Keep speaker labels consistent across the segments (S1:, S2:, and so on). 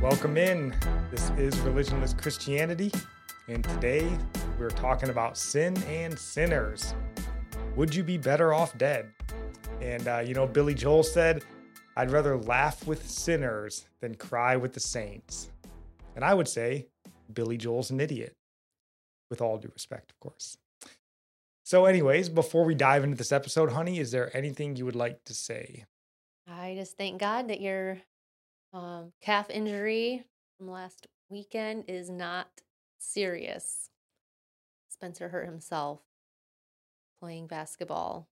S1: Welcome in. This is Religionless Christianity, and today we're talking about sin and sinners. Would you be better off dead? And, uh, you know, Billy Joel said, I'd rather laugh with sinners than cry with the saints. And I would say, Billy Joel's an idiot, with all due respect, of course. So, anyways, before we dive into this episode, honey, is there anything you would like to say?
S2: I just thank God that your um, calf injury from last weekend is not serious. Spencer hurt himself playing basketball.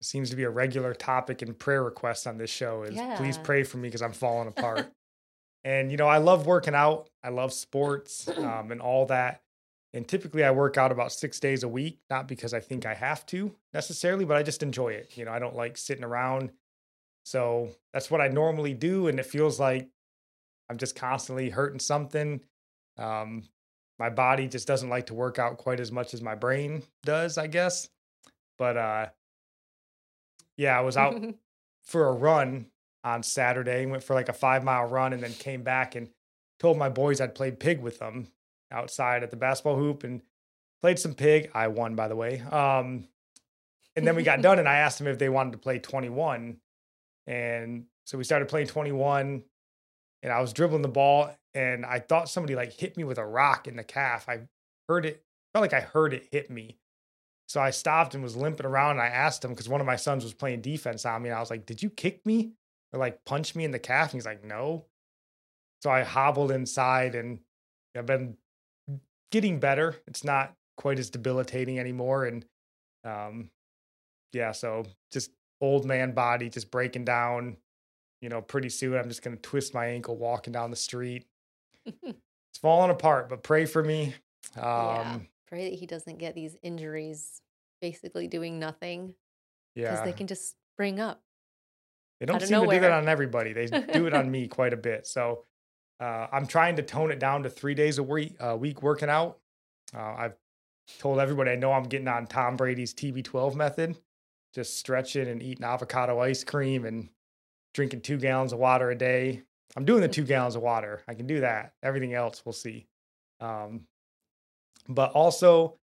S1: seems to be a regular topic and prayer request on this show is please pray for me because I'm falling apart. and you know, I love working out. I love sports um, and all that. And typically I work out about six days a week, not because I think I have to necessarily, but I just enjoy it. You know, I don't like sitting around. So that's what I normally do. And it feels like I'm just constantly hurting something. Um, my body just doesn't like to work out quite as much as my brain does, I guess. But uh yeah, I was out for a run on Saturday, and went for like a five mile run, and then came back and told my boys I'd played pig with them outside at the basketball hoop and played some pig. I won, by the way. Um, and then we got done, and I asked them if they wanted to play 21. And so we started playing 21, and I was dribbling the ball, and I thought somebody like hit me with a rock in the calf. I heard it, felt like I heard it hit me. So I stopped and was limping around. And I asked him because one of my sons was playing defense on me. And I was like, Did you kick me or like punch me in the calf? And he's like, No. So I hobbled inside and I've been getting better. It's not quite as debilitating anymore. And um, yeah, so just old man body just breaking down. You know, pretty soon I'm just going to twist my ankle walking down the street. It's falling apart, but pray for me. Um,
S2: yeah. Pray that he doesn't get these injuries basically doing nothing
S1: Yeah.
S2: because they can just spring up.
S1: They don't seem to do that on everybody. They do it on me quite a bit. So uh, I'm trying to tone it down to three days a week, uh, week working out. Uh, I've told everybody I know I'm getting on Tom Brady's TB12 method, just stretching and eating avocado ice cream and drinking two gallons of water a day. I'm doing the two gallons of water. I can do that. Everything else, we'll see. Um, but also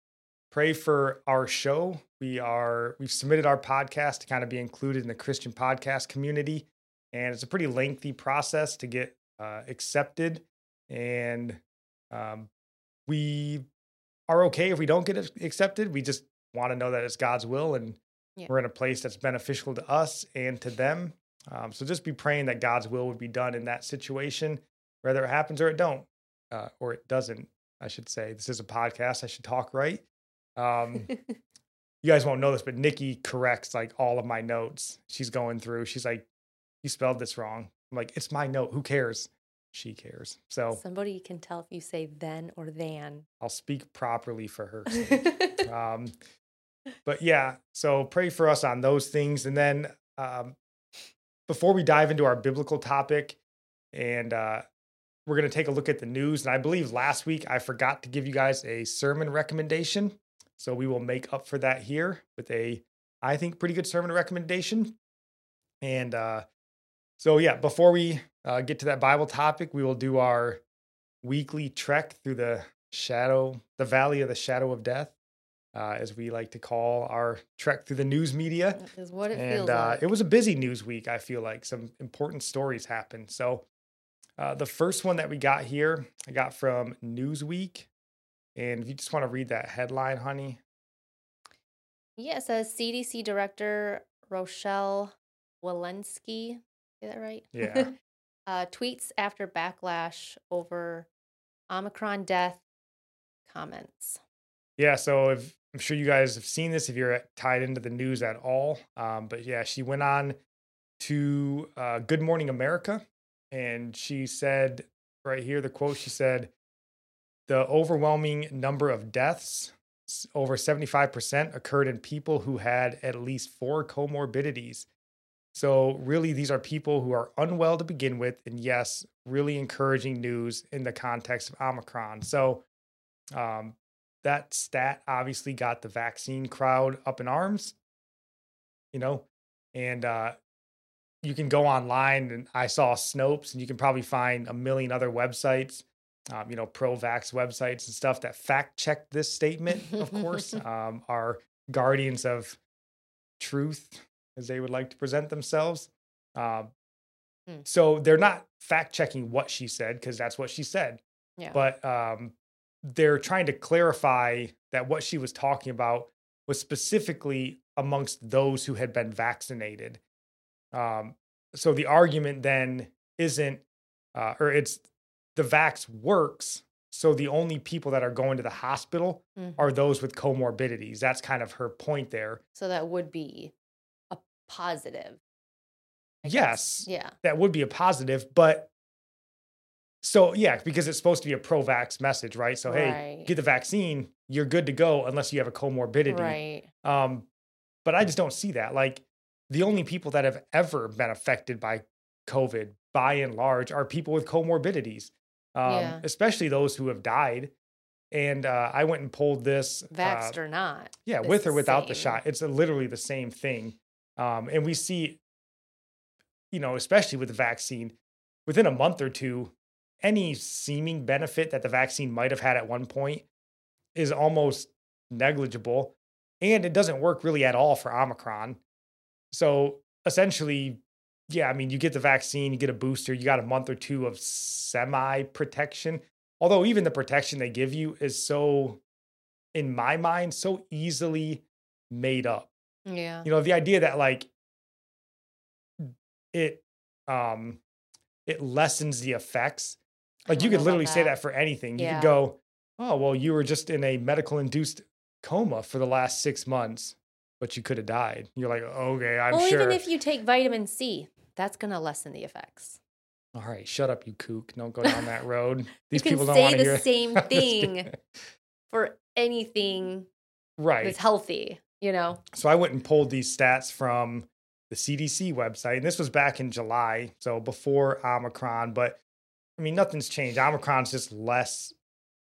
S1: pray for our show. We are we've submitted our podcast to kind of be included in the Christian podcast community, and it's a pretty lengthy process to get uh, accepted. And um, we are okay if we don't get accepted. We just want to know that it's God's will, and
S2: Yeah.
S1: we're in a place that's beneficial to us and to them. Um, so just be praying that God's will would be done in that situation, whether it happens or it don't, uh, or it doesn't. I should say this is a podcast. I should talk right. Um, you guys won't know this, but Nikki corrects like all of my notes. She's going through. She's like, "You spelled this wrong." I'm like, "It's my note. Who cares?" She cares. So
S2: Somebody can tell if you say then or than.
S1: I'll speak properly for her. sake. um, but yeah, so pray for us on those things, and then um, before we dive into our biblical topic, and uh, we're going to take a look at the news. And I believe last week I forgot to give you guys a sermon recommendation. So we will make up for that here with a, I think, pretty good sermon recommendation. And uh, so, yeah, before we uh, get to that Bible topic, we will do our weekly trek through the shadow, the valley of the shadow of death, uh, as we like to call our trek through the news media
S2: That is what it
S1: and
S2: feels
S1: uh,
S2: like.
S1: it was a busy news week. I feel like some important stories happened. So, uh, the first one that we got here, I got from Newsweek, and if you just want to read that headline, honey,
S2: Yeah, it says CDC Director Rochelle Walensky. Get that right?
S1: Yeah.
S2: uh, tweets after backlash over Omicron death comments.
S1: yeah. So, if, I'm sure you guys have seen this if you're tied into the news at all. Um, but yeah, she went on to uh, Good Morning America, and she said right here the quote. She said, "The overwhelming number of deaths." over 75% occurred in people who had at least four comorbidities. So, really, these are people who are unwell to begin with. And yes, really encouraging news in the context of Omicron. So, um, that stat obviously got the vaccine crowd up in arms, you know, and uh, you can go online and I saw Snopes, and you can probably find a million other websites, um, you know, pro vax websites and stuff that fact check this statement, of course, um, are guardians of truth, as they would like to present themselves. Um,
S2: Hmm.
S1: So they're not fact checking what she said because that's what she said
S2: Yeah.
S1: but um, they're trying to clarify that what she was talking about was specifically amongst those who had been vaccinated. Um, so the argument then isn't, uh, or it's the vax works. So the only people that are going to the hospital
S2: Mhm.
S1: are those with comorbidities. That's kind of her point there.
S2: so that would be a positive. I guess.
S1: Yes.
S2: Yeah.
S1: that would be a positive, but so yeah, because it's supposed to be a pro-vax message, right? So hey, get the vaccine, you're good to go unless you have a comorbidity.
S2: Right.
S1: Um, but I just don't see that. Like the only people that have ever been affected by COVID, by and large, are people with comorbidities, um,
S2: Yeah.
S1: especially those who have died. And uh, I went and pulled this. uh,
S2: Vaxxed or not.
S1: yeah, with or without the shot, it's literally the same thing. Um, and we see, you know, especially with the vaccine, within a month or two, any seeming benefit that the vaccine might have had at one point is almost negligible. And it doesn't work really at all for Omicron. So essentially, yeah, I mean, you get the vaccine, you get a booster, you got a month or two of semi protection. Although, even the protection they give you is so, in my mind, so easily made up
S2: Yeah.
S1: you know the idea that like it um it lessens the effects like you could literally say
S2: that.
S1: for anything you
S2: Yeah.
S1: could go oh well you were just in a medical induced coma for the last six months but you could have died you're like okay i'm
S2: well,
S1: sure
S2: even if you take vitamin C, that's going to lessen the effects.
S1: all right shut up you kook don't go down that road these people don't
S2: say
S1: want to
S2: the same thing. For anything
S1: right
S2: that's healthy, you know?
S1: So I went and pulled these stats from the CDC website, and this was back in July, so before Omicron. But I mean, nothing's changed. Omicron's just less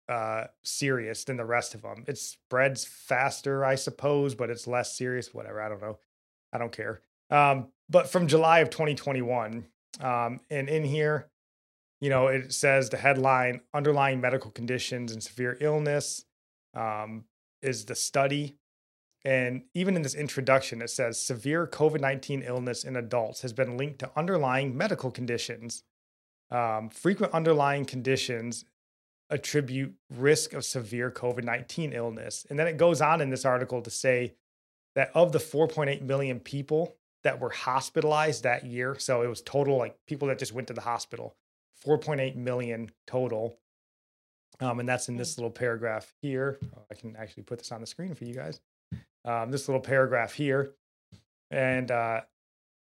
S1: uh, serious than the rest of them. It spreads faster, I suppose, but it's less serious. Whatever. I don't know. I don't care. Um, but from July of 2021, um, and in here, you know, it says the headline: underlying medical conditions and severe illness um, is the study. And even in this introduction, it says severe COVID 19 illness in adults has been linked to underlying medical conditions. Um, frequent underlying conditions attribute risk of severe COVID 19 illness. And then it goes on in this article to say that of the 4.8 million people that were hospitalized that year, so it was total like people that just went to the hospital, 4.8 million total. Um, and that's in this little paragraph here. Oh, I can actually put this on the screen for you guys um, this little paragraph here. And uh,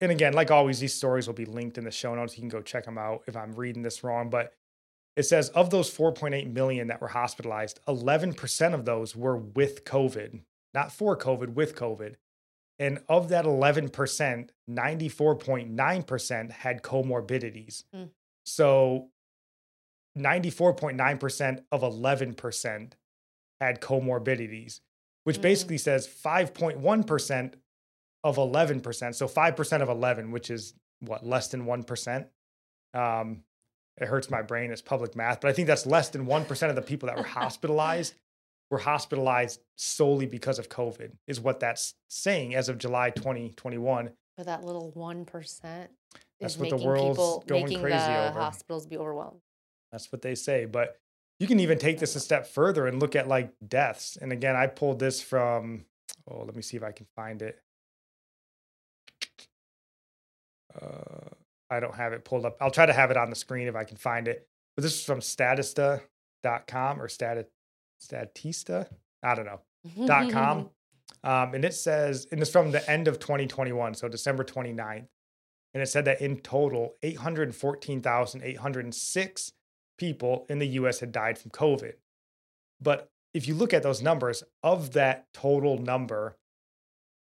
S1: and again, like always, these stories will be linked in the show notes. You can go check them out if I'm reading this wrong. But it says of those 4.8 million that were hospitalized, 11% of those were with COVID, not for COVID, with COVID. And of that 11%, 94.9% had comorbidities.
S2: Hmm.
S1: So 94.9% of 11% had comorbidities which
S2: Mhm.
S1: basically says 5.1% of 11%. So 5% of 11, which is what, less than 1%. Um, it hurts my brain. It's public math, but I think that's less than 1% of the people that were hospitalized were hospitalized solely because of COVID, is what that's saying as of July 2021.
S2: But that little 1%
S1: That's
S2: is
S1: what the world's
S2: people,
S1: going
S2: making
S1: crazy
S2: the
S1: over.
S2: hospitals be overwhelmed.
S1: That's what they say. But you can even take this a step further and look at like deaths. And again, I pulled this from, oh, let me see if I can find it. Uh, I don't have it pulled up. I'll try to have it on the screen if I can find it. But this is from statista.com or stat, statista. I don't know. dot com. Um, and it says, and it's from the end of 2021, so December 29th. And it said that in total, 814,806 people in the US had died from COVID. But if you look at those numbers, of that total number,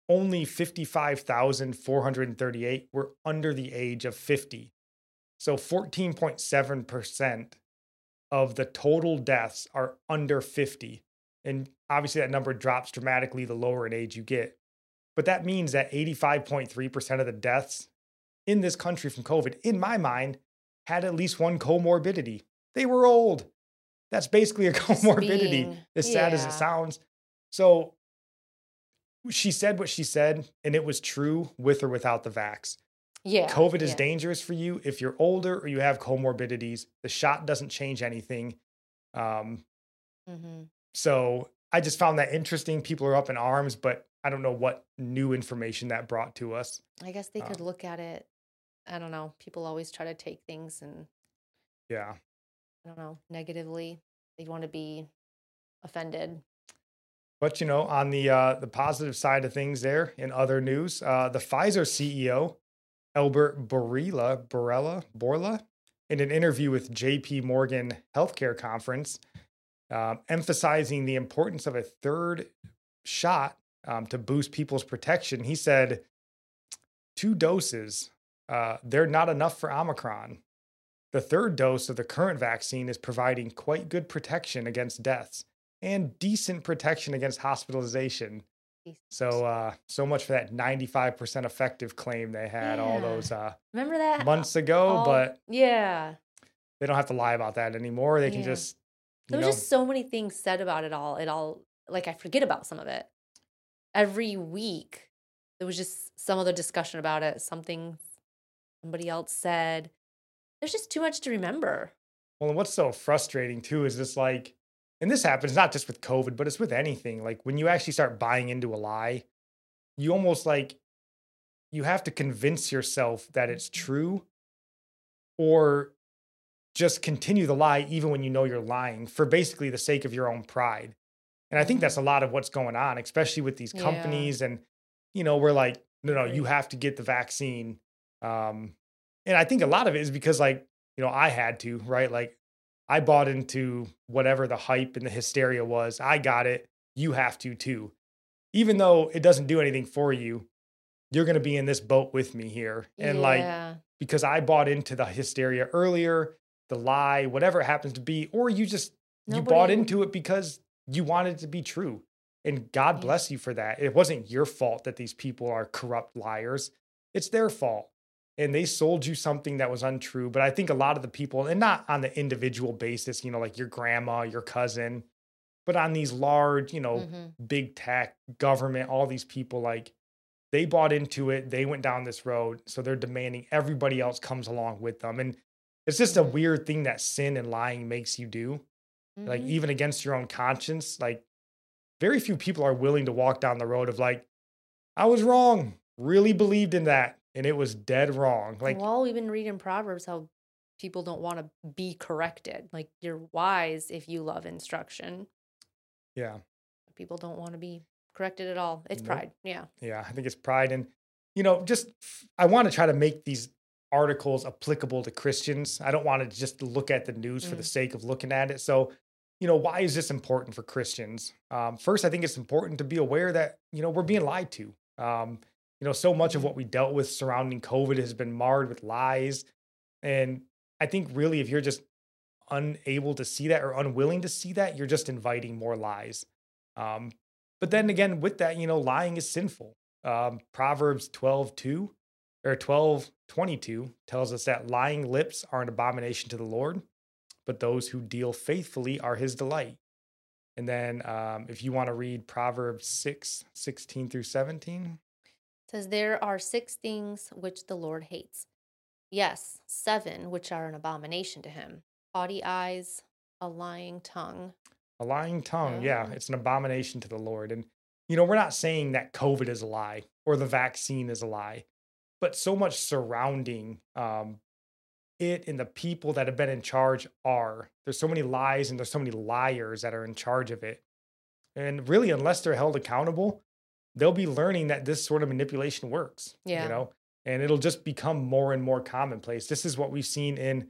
S1: only 55,438 were under the age of 50. So 14.7% of the total deaths are under 50. And obviously, that number drops dramatically the lower in age you get. But that means that 85.3% of the deaths in this country from COVID, in my mind, had at least one comorbidity. They were old. That's basically a comorbidity,
S2: being-
S1: as sad as it sounds. So she said what she said, and it was true with or without the vax.
S2: Yeah.
S1: COVID is
S2: yeah.
S1: dangerous for you if you're older or you have comorbidities. The shot doesn't change anything. Um,
S2: Mhm.
S1: so I just found that interesting. People are up in arms, but I don't know what new information that brought to us.
S2: I guess they could
S1: Um,
S2: look at it. I don't know. People always try to take things and
S1: Yeah.
S2: I don't know negatively. They want to be offended.
S1: But you know, on the uh, the positive side of things, there in other news, uh, the Pfizer CEO Albert Borrella, Borrella, Bourla, in an interview with J.P. Morgan Healthcare Conference, um, emphasizing the importance of a third shot um, to boost people's protection. He said, two doses, uh, they're not enough for Omicron. The third dose of the current vaccine is providing quite good protection against deaths and decent protection against hospitalization. So, uh, so much for that 95% effective claim they had all those uh,
S2: Remember that
S1: months ago,
S2: all-
S1: but
S2: yeah,
S1: they don't have to lie about that anymore. They can just,
S2: there was
S1: know,
S2: just so many things said about it all. It all like I forget about some of it. Every week there was just some other discussion about it. Something somebody else said. There's just too much to remember.
S1: Well, and what's so frustrating too is this like, and this happens not just with COVID, but it's with anything. Like when you actually start buying into a lie, you almost like you have to convince yourself that it's true or just continue the lie even when you know you're lying for basically the sake of your own pride. And I think that's a lot of what's going on, especially with these
S2: Yeah.
S1: companies. And, you know, we're like, no, no, you have to get the vaccine. Um, and I think a lot of it is because, like, you know, I had to, right? Like, I bought into whatever the hype and the hysteria was. I got it. You have to too. Even though it doesn't do anything for you, you're going to be in this boat with me here. And like, because I bought into the hysteria earlier, the lie, whatever it happens to be, or you just you bought into it because you wanted it to be true. And God
S2: Yeah.
S1: bless you for that. It wasn't your fault that these people are corrupt liars. It's their fault. And they sold you something that was untrue. But I think a lot of the people, and not on the individual basis, you know, like your grandma, your cousin, but on these large, you know,
S2: Mhm.
S1: big tech, government, all these people, like they bought into it. They went down this road. So they're demanding everybody else comes along with them. And it's just a
S2: Mhm.
S1: weird thing that sin and lying makes you do. Like
S2: Mhm.
S1: even against your own conscience. Like very few people are willing to walk down the road of like, I was wrong, really believed in that. And it was dead wrong. Like,
S2: well, we've been reading Proverbs how people don't want to be corrected. Like you're wise if you love instruction.
S1: yeah.
S2: People don't want to be corrected at all. It's
S1: Nope.
S2: pride. Yeah.
S1: Yeah, I think it's pride. And, you know, just I want to try to make these articles applicable to Christians. I don't want to just look at the news for the
S2: Mm.
S1: sake of looking at it. So, you know, why is this important for Christians? Um, first, I think it's important to be aware that, you know, we're being lied to. Um, you know, so much of what we dealt with surrounding COVID has been marred with lies. And I think really, if you're just unable to see that or unwilling to see that, you're just inviting more lies. Um, but then again, with that, you know, lying is sinful. Um, Proverbs 12, 2 or 12, 22 tells us that lying lips are an abomination to the Lord, but those who deal faithfully are his delight. And then um, if you want to read Proverbs 6, 16 through 17.
S2: Says there are six things which the Lord hates. Yes, seven which are an abomination to him. Haughty eyes, a lying tongue.
S1: A lying tongue, yeah, it's an abomination to the Lord. And, you know, we're not saying that COVID is a lie or the vaccine is a lie, but so much surrounding um, it and the people that have been in charge are. There's so many lies and there's so many liars that are in charge of it. And really, unless they're held accountable, they'll be learning that this sort of manipulation works.
S2: Yeah.
S1: You know, and it'll just become more and more commonplace. This is what we've seen in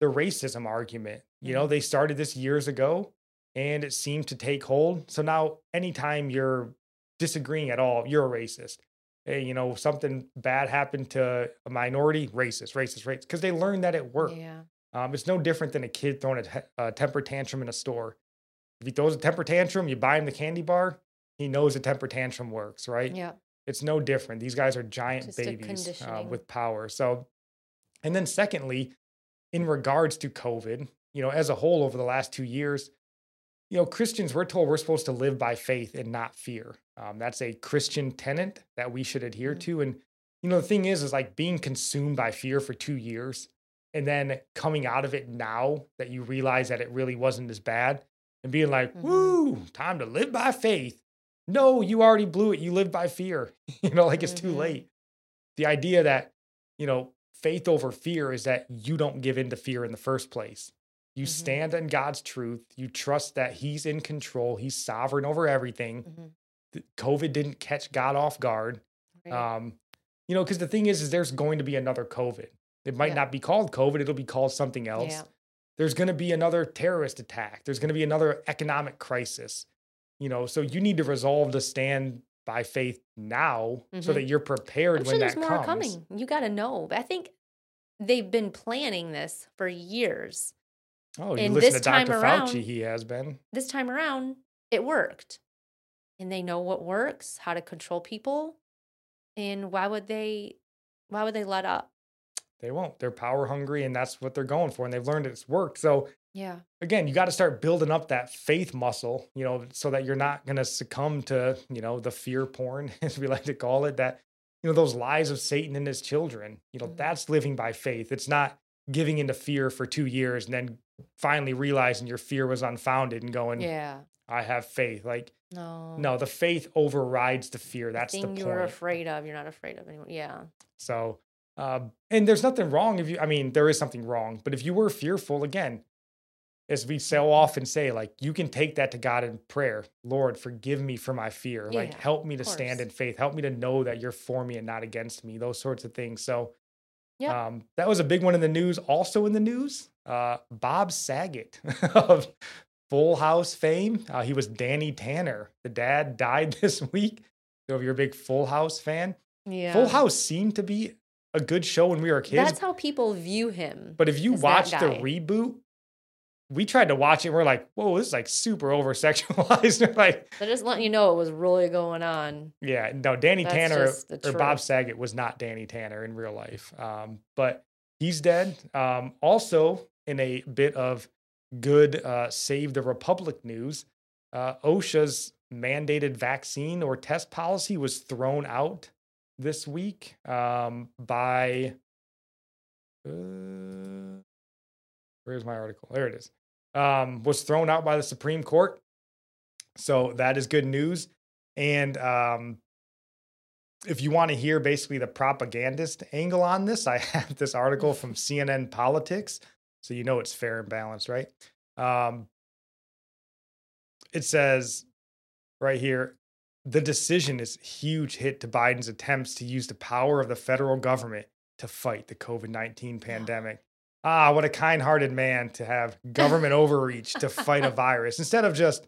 S1: the racism argument. You know,
S2: Mhm.
S1: they started this years ago and it seemed to take hold. So now, anytime you're disagreeing at all, you're a racist. Hey, you know, something bad happened to a minority, racist, racist, racist, because they learned that it worked.
S2: Yeah.
S1: Um, it's no different than a kid throwing a, te- a temper tantrum in a store. If he throws a temper tantrum, you buy him the candy bar, he knows a temper tantrum works, right?
S2: Yeah.
S1: It's no different. These guys are giant
S2: Just
S1: babies uh, with power. So, and then secondly, in regards to COVID, you know, as a whole over the last two years, you know, Christians, we're told we're supposed to live by faith and not fear. Um, that's a Christian tenet that we should adhere
S2: Mhm.
S1: to. And, you know, the thing is, is like being consumed by fear for two years and then coming out of it now that you realize that it really wasn't as bad and being like,
S2: Mhm.
S1: woo, time to live by faith. No, you already blew it. You live by fear. you know, like it's too
S2: Mhm.
S1: late. The idea that, you know, faith over fear is that you don't give in to fear in the first place. You
S2: Mhm.
S1: stand in God's truth. You trust that He's in control. He's sovereign over everything.
S2: Mhm.
S1: COVID didn't catch God off guard.
S2: Right.
S1: Um, you know, because the thing is, is there's going to be another COVID. It might
S2: Yeah.
S1: not be called COVID. It'll be called something else.
S2: Yeah.
S1: There's going to be another terrorist attack. There's going to be another economic crisis. You know, so you need to resolve to stand by faith now so
S2: Mhm.
S1: that you're prepared
S2: I'm
S1: when
S2: sure there's
S1: that
S2: more
S1: comes.
S2: coming. You got to know. But I think they've been planning this for years.
S1: Oh, you
S2: And
S1: listen
S2: this
S1: to Dr.
S2: time around-
S1: Fauci. He has been.
S2: This time around, it worked. And they know what works, how to control people. And why would they why would they let up?
S1: They won't. They're power hungry, and that's what they're going for. And they've learned it's worked. So
S2: Yeah.
S1: again, you got to start building up that faith muscle, you know, so that you're not going to succumb to, you know, the fear porn, as we like to call it, that, you know, those lies of Satan and his children. You know,
S2: Mhm.
S1: that's living by faith. It's not giving into fear for two years and then finally realizing your fear was unfounded and going,
S2: Yeah.
S1: I have faith. Like,
S2: No.
S1: no, the faith overrides the fear. That's the
S2: thing
S1: point.
S2: you were afraid of, you're not afraid of anyone. Yeah.
S1: So, um, and there's nothing wrong if you, I mean, there is something wrong, but if you were fearful, again, as we so often say, like you can take that to God in prayer. Lord, forgive me for my fear. like, help me to
S2: of
S1: stand in faith. Help me to know that you're for me and not against me. Those sorts of things. So,
S2: Yeah.
S1: um, that was a big one in the news. Also in the news, uh, Bob Saget of Full House fame. Uh, he was Danny Tanner. The dad died this week. So if you're a big Full House fan,
S2: Yeah.
S1: Full House seemed to be a good show when we were kids.
S2: That's how people view him.
S1: but if you watch the reboot, we tried to watch it. And we're like, whoa, this is like super over sexualized. like,
S2: They're just letting you know what was really going on.
S1: yeah, no, Danny
S2: That's
S1: Tanner or Bob. Saget was not Danny Tanner in real life. Um, but he's dead. Um, also, in a bit of good uh, Save the Republic news, uh, OSHA's mandated vaccine or test policy was thrown out this week um, by. Uh, where's my article? There it is. Um, was thrown out by the Supreme Court. So that is good news. And um, if you want to hear basically the propagandist angle on this, I have this article from CNN Politics. So you know it's fair and balanced, right? Um, it says right here the decision is a huge hit to Biden's attempts to use the power of the federal government to fight the COVID 19 pandemic. Ah, what a kind hearted man to have government overreach to fight a virus instead of just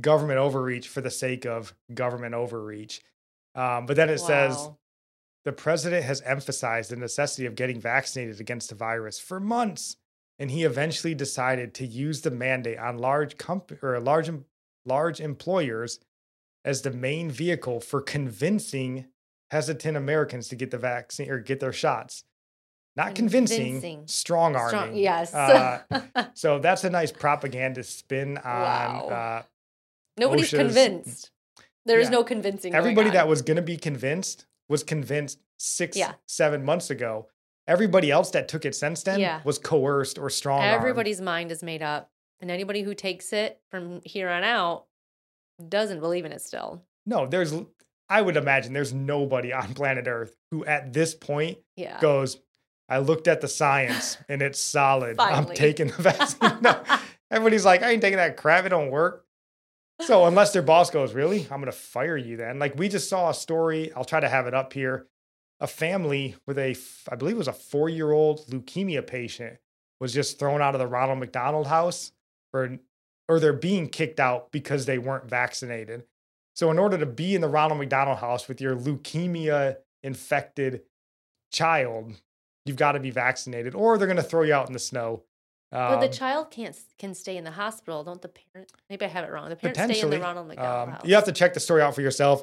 S1: government overreach for the sake of government overreach. Um, but then it says the president has emphasized the necessity of getting vaccinated against the virus for months, and he eventually decided to use the mandate on large comp- or large large employers as the main vehicle for convincing hesitant Americans to get the vaccine or get their shots. Not convincing,
S2: Convincing.
S1: strong arming.
S2: yes.
S1: Uh, so that's a nice propaganda spin on
S2: Wow.
S1: uh,
S2: Nobody's
S1: OSHA's-
S2: convinced. There's
S1: Yeah.
S2: no convincing.
S1: everybody that was going to be convinced was convinced six,
S2: Yeah.
S1: seven months ago. Everybody else that took it since then
S2: Yeah.
S1: was coerced or strong.
S2: Everybody's mind is made up. And anybody who takes it from here on out doesn't believe in it still.
S1: No, there's. I would imagine there's nobody on planet Earth who, at this point, goes. I looked at the science and it's solid. I'm taking the vaccine. no, everybody's like, I ain't taking that crap. It don't work. So unless their boss goes, really, I'm gonna fire you then. Like we just saw a story. I'll try to have it up here. A family with a, I believe it was a four year old leukemia patient was just thrown out of the Ronald McDonald House for, or they're being kicked out because they weren't vaccinated. So in order to be in the Ronald McDonald House with your leukemia infected child, you've got to be vaccinated, or they're gonna throw you out in the snow.
S2: but the
S1: Um,
S2: child can't can stay in the hospital. Don't the parent? Maybe I have it wrong. The parents stay in the Ronald
S1: Um,
S2: house.
S1: you have to check the story out for yourself.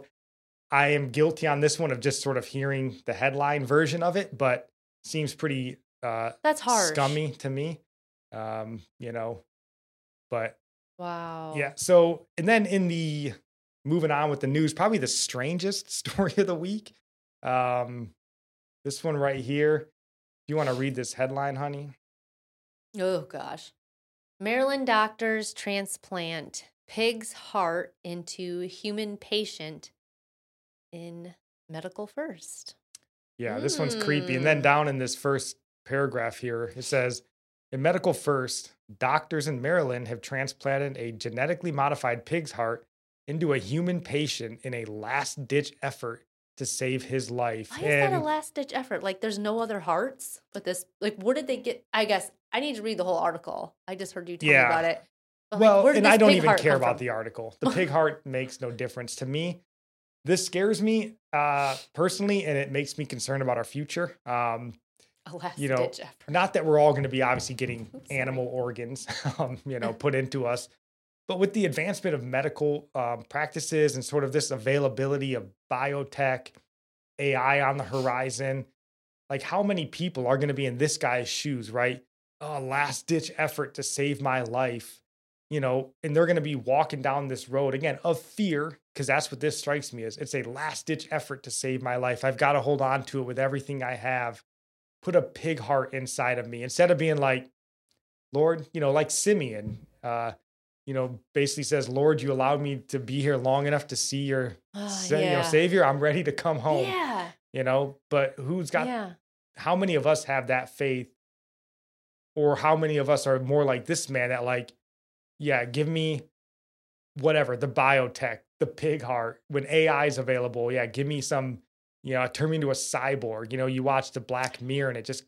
S1: I am guilty on this one of just sort of hearing the headline version of it, but seems pretty uh,
S2: That's hard.
S1: scummy to me. Um, you know, but
S2: Wow.
S1: yeah. So, and then in the moving on with the news, probably the strangest story of the week. Um, this one right here. Do you want to read this headline, honey?
S2: Oh gosh. Maryland doctors transplant pig's heart into human patient in medical first.
S1: Yeah, this one's creepy. And then
S2: Mm.
S1: down in this first paragraph here, it says In medical first, doctors in Maryland have transplanted a genetically modified pig's heart into a human patient in a last ditch effort to save his life.
S2: Why is that a last ditch effort? Like there's no other hearts but this like where did they get? I guess I need to read the whole article. I just heard you tell
S1: Yeah.
S2: about it. But,
S1: well,
S2: did
S1: and I don't even care about
S2: from?
S1: the article. The pig heart makes no difference to me. This scares me uh, personally, and it makes me concerned about our future. Um,
S2: a last
S1: you know,
S2: ditch effort.
S1: not that we're all going to be obviously getting
S2: Oops, sorry.
S1: animal organs, um, you know, put into us, but with the advancement of medical um, practices and sort of this availability of biotech, AI on the horizon, like how many people are going to be in this guy's shoes, right? Oh, last ditch effort to save my life, you know, and they're going to be walking down this road again of fear, because that's what this strikes me as. It's a last ditch effort to save my life. I've got to hold on to it with everything I have. Put a pig heart inside of me instead of being like, Lord, you know, like Simeon, uh, you know, basically says, Lord, you allowed me to be here long enough to see your
S2: Ah,
S1: sa- you know, savior. I'm ready to come home,
S2: Yeah.
S1: you know, but who's got
S2: yeah.
S1: how many of us have that faith or how many of us are more like this man that like yeah give me whatever the biotech the pig heart when ai is available yeah give me some you know turn me into a cyborg you know you watch the black mirror and it just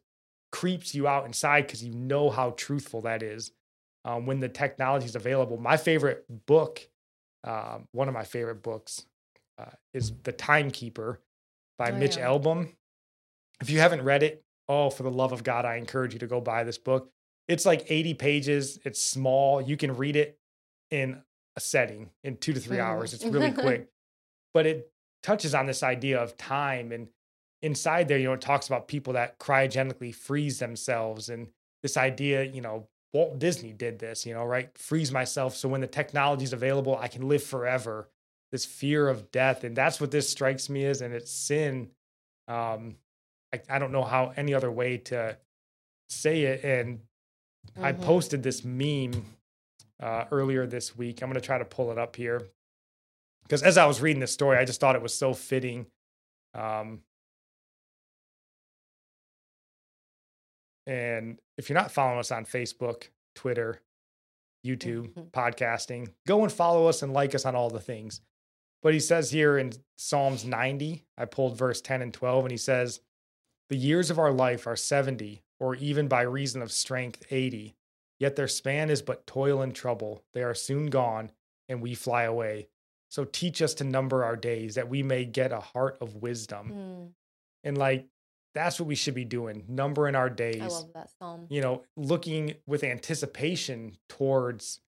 S1: creeps you out inside because you know how truthful that is um, when the technology is available my favorite book um, one of my favorite books uh, is the timekeeper by
S2: Oh,
S1: mitch
S2: yeah.
S1: Albom if you haven't read it, oh, for the love of God, I encourage you to go buy this book. It's like 80 pages. It's small. You can read it in a setting in two to 3
S2: Mhm.
S1: hours. It's really quick, but it touches on this idea of time. And inside there, you know, it talks about people that cryogenically freeze themselves and this idea, you know, Walt Disney did this, you know, right? Freeze myself so when the technology is available, I can live forever. This fear of death. And that's what this strikes me as. And it's sin. Um, I, I don't know how any other way to say it. And I
S2: Mhm.
S1: posted this meme uh, earlier this week. I'm going to try to pull it up here because as I was reading this story, I just thought it was so fitting. Um, and if you're not following us on Facebook, Twitter, YouTube,
S2: Mhm.
S1: podcasting, go and follow us and like us on all the things. But he says here in Psalms 90, I pulled verse 10 and 12, and he says, The years of our life are 70, or even by reason of strength, 80. Yet their span is but toil and trouble. They are soon gone, and we fly away. So teach us to number our days, that we may get a heart of wisdom.
S2: Mm,
S1: And like, that's what we should be doing, numbering our days
S2: I love that psalm.
S1: you know, looking with anticipation towards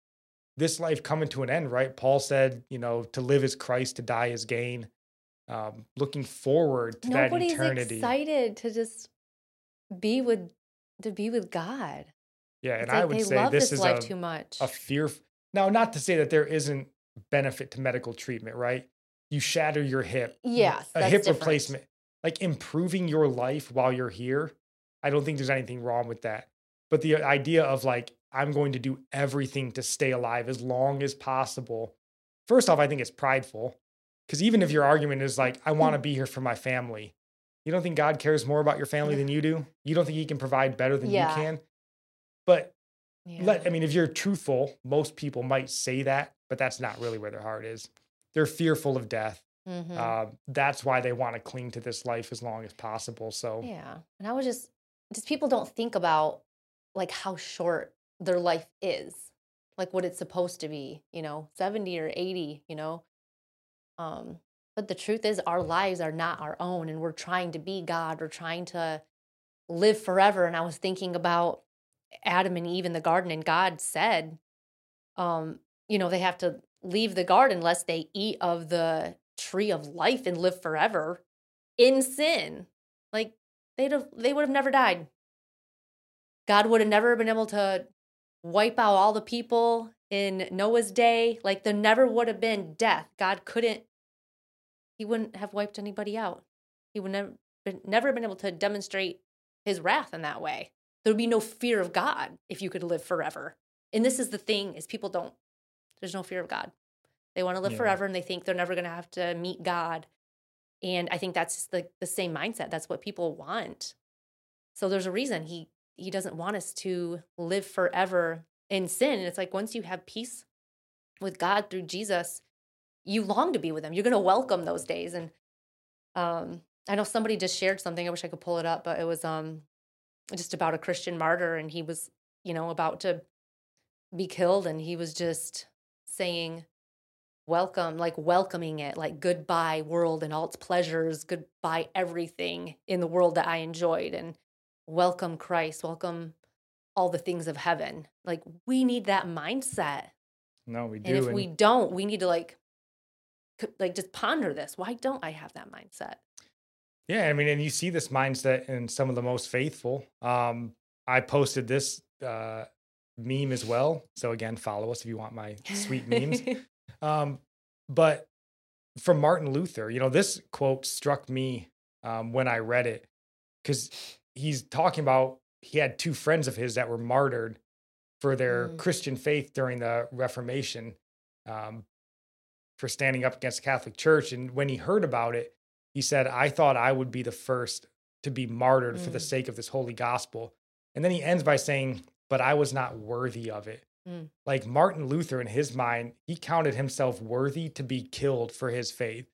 S1: this life coming to an end, right? Paul said, you know, to live is Christ, to die is gain. Um, looking forward to
S2: Nobody's
S1: that eternity.
S2: excited to just be with to be with God.
S1: Yeah, and
S2: It's
S1: I
S2: like
S1: would say this
S2: this,
S1: is
S2: life
S1: a,
S2: too much.
S1: a fear. Now, not to say that there isn't benefit to medical treatment, right? You shatter your hip.
S2: yes,
S1: a hip
S2: different.
S1: replacement, like improving your life while you're here. I don't think there's anything wrong with that. But the uh, idea of like, I'm going to do everything to stay alive as long as possible. First off, I think it's prideful. Because even if your argument is like, I hmm. want to be here for my family, you don't think God cares more about your family than you do? You don't think He can provide better than
S2: Yeah.
S1: you can? But
S2: Yeah.
S1: let, I mean, if you're truthful, most people might say that, but that's not really where their heart is. They're fearful of death.
S2: Mhm.
S1: Uh, that's why they want to cling to this life as long as possible. So,
S2: Yeah. And I was just just people don't think about like how short their life is. Like what it's supposed to be, you know, 70 or 80, you know. Um but the truth is our lives are not our own and we're trying to be God. We're trying to live forever and I was thinking about Adam and Eve in the garden and God said um you know they have to leave the garden lest they eat of the tree of life and live forever in sin. Like they'd have they would have never died. God would have never been able to wipe out all the people in Noah's day. Like there never would have been death. God couldn't he wouldn't have wiped anybody out. He would never been, never been able to demonstrate his wrath in that way. There would be no fear of God if you could live forever. And this is the thing is people don't there's no fear of God. They want to live
S1: Yeah.
S2: forever and they think they're never going to have to meet God. And I think that's the the same mindset. That's what people want. So there's a reason he he doesn't want us to live forever in sin. And it's like once you have peace with God through Jesus, you long to be with him. You're going to welcome those days and um I know somebody just shared something. I wish I could pull it up, but it was um just about a Christian martyr and he was, you know, about to be killed and he was just saying welcome, like welcoming it, like goodbye world and all its pleasures, goodbye everything in the world that I enjoyed and welcome Christ, welcome all the things of heaven. Like we need that mindset.
S1: No, we do.
S2: And if
S1: and-
S2: we don't, we need to like like just ponder this. Why don't I have that mindset?
S1: Yeah, I mean, and you see this mindset in some of the most faithful. Um, I posted this uh, meme as well. So again, follow us if you want my sweet memes. Um, but from Martin Luther, you know, this quote struck me um, when I read it because he's talking about he had two friends of his that were martyred for their
S2: Mm.
S1: Christian faith during the Reformation um, for standing up against the Catholic Church. And when he heard about it, he said, I thought I would be the first to be martyred for the
S2: Mm.
S1: sake of this holy gospel. And then he ends by saying, But I was not worthy of it.
S2: Mm.
S1: Like Martin Luther, in his mind, he counted himself worthy to be killed for his faith,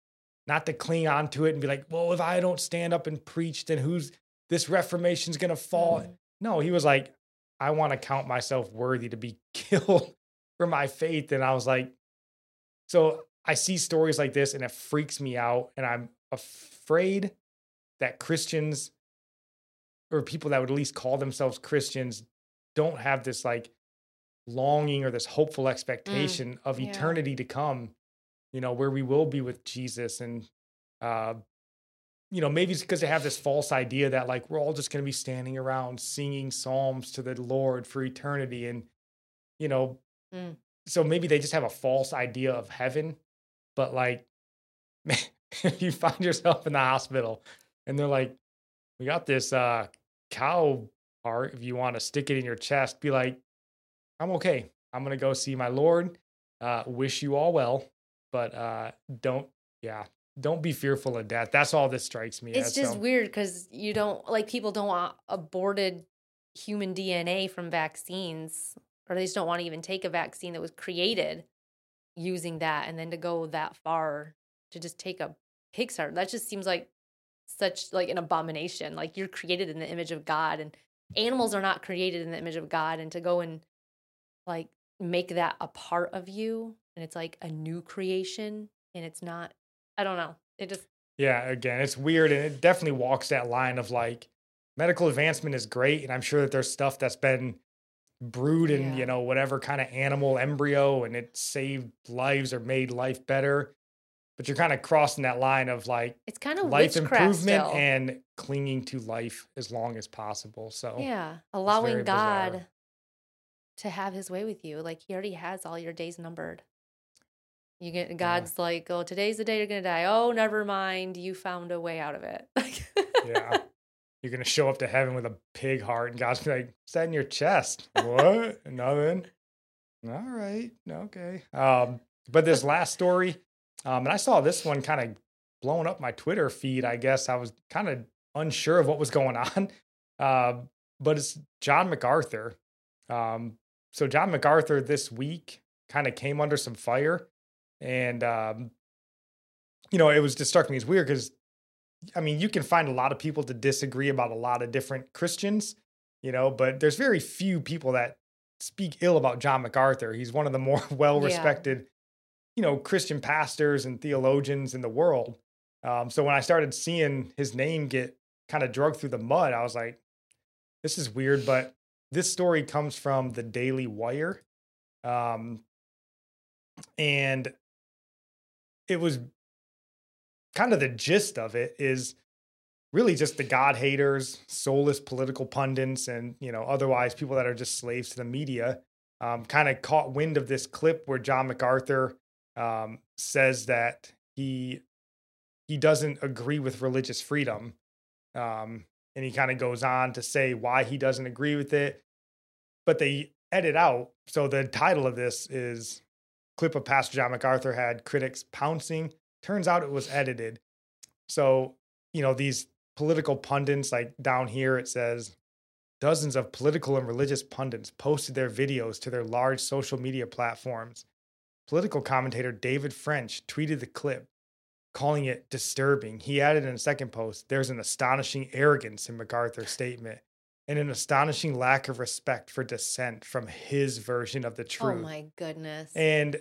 S1: not to cling on to it and be like, Well, if I don't stand up and preach, then who's this reformation's going to fall?
S2: Mm.
S1: No, he was like, I want to count myself worthy to be killed for my faith. And I was like, so I see stories like this and it freaks me out. And I'm afraid that Christians or people that would at least call themselves Christians don't have this like longing or this hopeful expectation of
S2: yeah.
S1: eternity to come, you know, where we will be with Jesus. And, uh, you know, maybe it's because they have this false idea that like we're all just going to be standing around singing psalms to the Lord for eternity. And, you know,
S2: Mm.
S1: so maybe they just have a false idea of heaven. But like, if you find yourself in the hospital and they're like, we got this uh, cow heart, if you want to stick it in your chest, be like, I'm okay. I'm going to go see my Lord. Uh, wish you all well, but uh, don't, yeah, don't be fearful of death. That's all this strikes me
S2: It's
S1: as.
S2: just
S1: so-
S2: weird because you don't like people don't want aborted human DNA from vaccines, or they just don't want to even take a vaccine that was created using that, and then to go that far to just take a pig's heart. That just seems like such like an abomination. Like you're created in the image of God, and animals are not created in the image of God, and to go and like make that a part of you, and it's like a new creation, and it's not. I don't know. It just
S1: Yeah, again, it's weird and it definitely walks that line of like medical advancement is great and I'm sure that there's stuff that's been brewed in,
S2: Yeah.
S1: you know, whatever kind of animal embryo and it saved lives or made life better. But you're kind of crossing that line of like
S2: it's kind of
S1: life improvement
S2: still.
S1: and clinging to life as long as possible. So
S2: yeah allowing
S1: bizarre.
S2: To have his way with you like he already has all your days numbered you get god's like oh today's the day you're gonna die oh never mind you found a way out of it
S1: yeah. You're gonna show up to heaven with a pig heart and God's like, "Is that in your chest?" what? Nothing. All right. Okay. Um, but this last story, um, and I saw this one kind of blowing up my Twitter feed. I guess I was kind of unsure of what was going on. Uh, but it's John MacArthur. Um, so John MacArthur this week kind of came under some fire, and um, you know, it was just struck me as weird because I mean, you can find a lot of people to disagree about a lot of different Christians, you know, but there's very few people that speak ill about John MacArthur. He's one of the more well respected, you know, Christian pastors and theologians in the world. Um, so when I started seeing his name get kind of drugged through the mud, I was like, this is weird. But this story comes from the Daily Wire. Um, and it was kind of the gist of it is really just the God haters, soulless political pundits, and you know otherwise people that are just slaves to the media. Um, kind of caught wind of this clip where John MacArthur um, says that he he doesn't agree with religious freedom, um, and he kind of goes on to say why he doesn't agree with it. But they edit out. So the title of this is clip of Pastor John MacArthur had critics pouncing. Turns out it was edited. So, you know, these political pundits, like down here, it says dozens of political and religious pundits posted their videos to their large social media platforms. Political commentator David French tweeted the clip, calling it disturbing. He added in a second post, there's an astonishing arrogance in MacArthur's statement and an astonishing lack of respect for dissent from his version of the truth.
S2: Oh my goodness.
S1: And,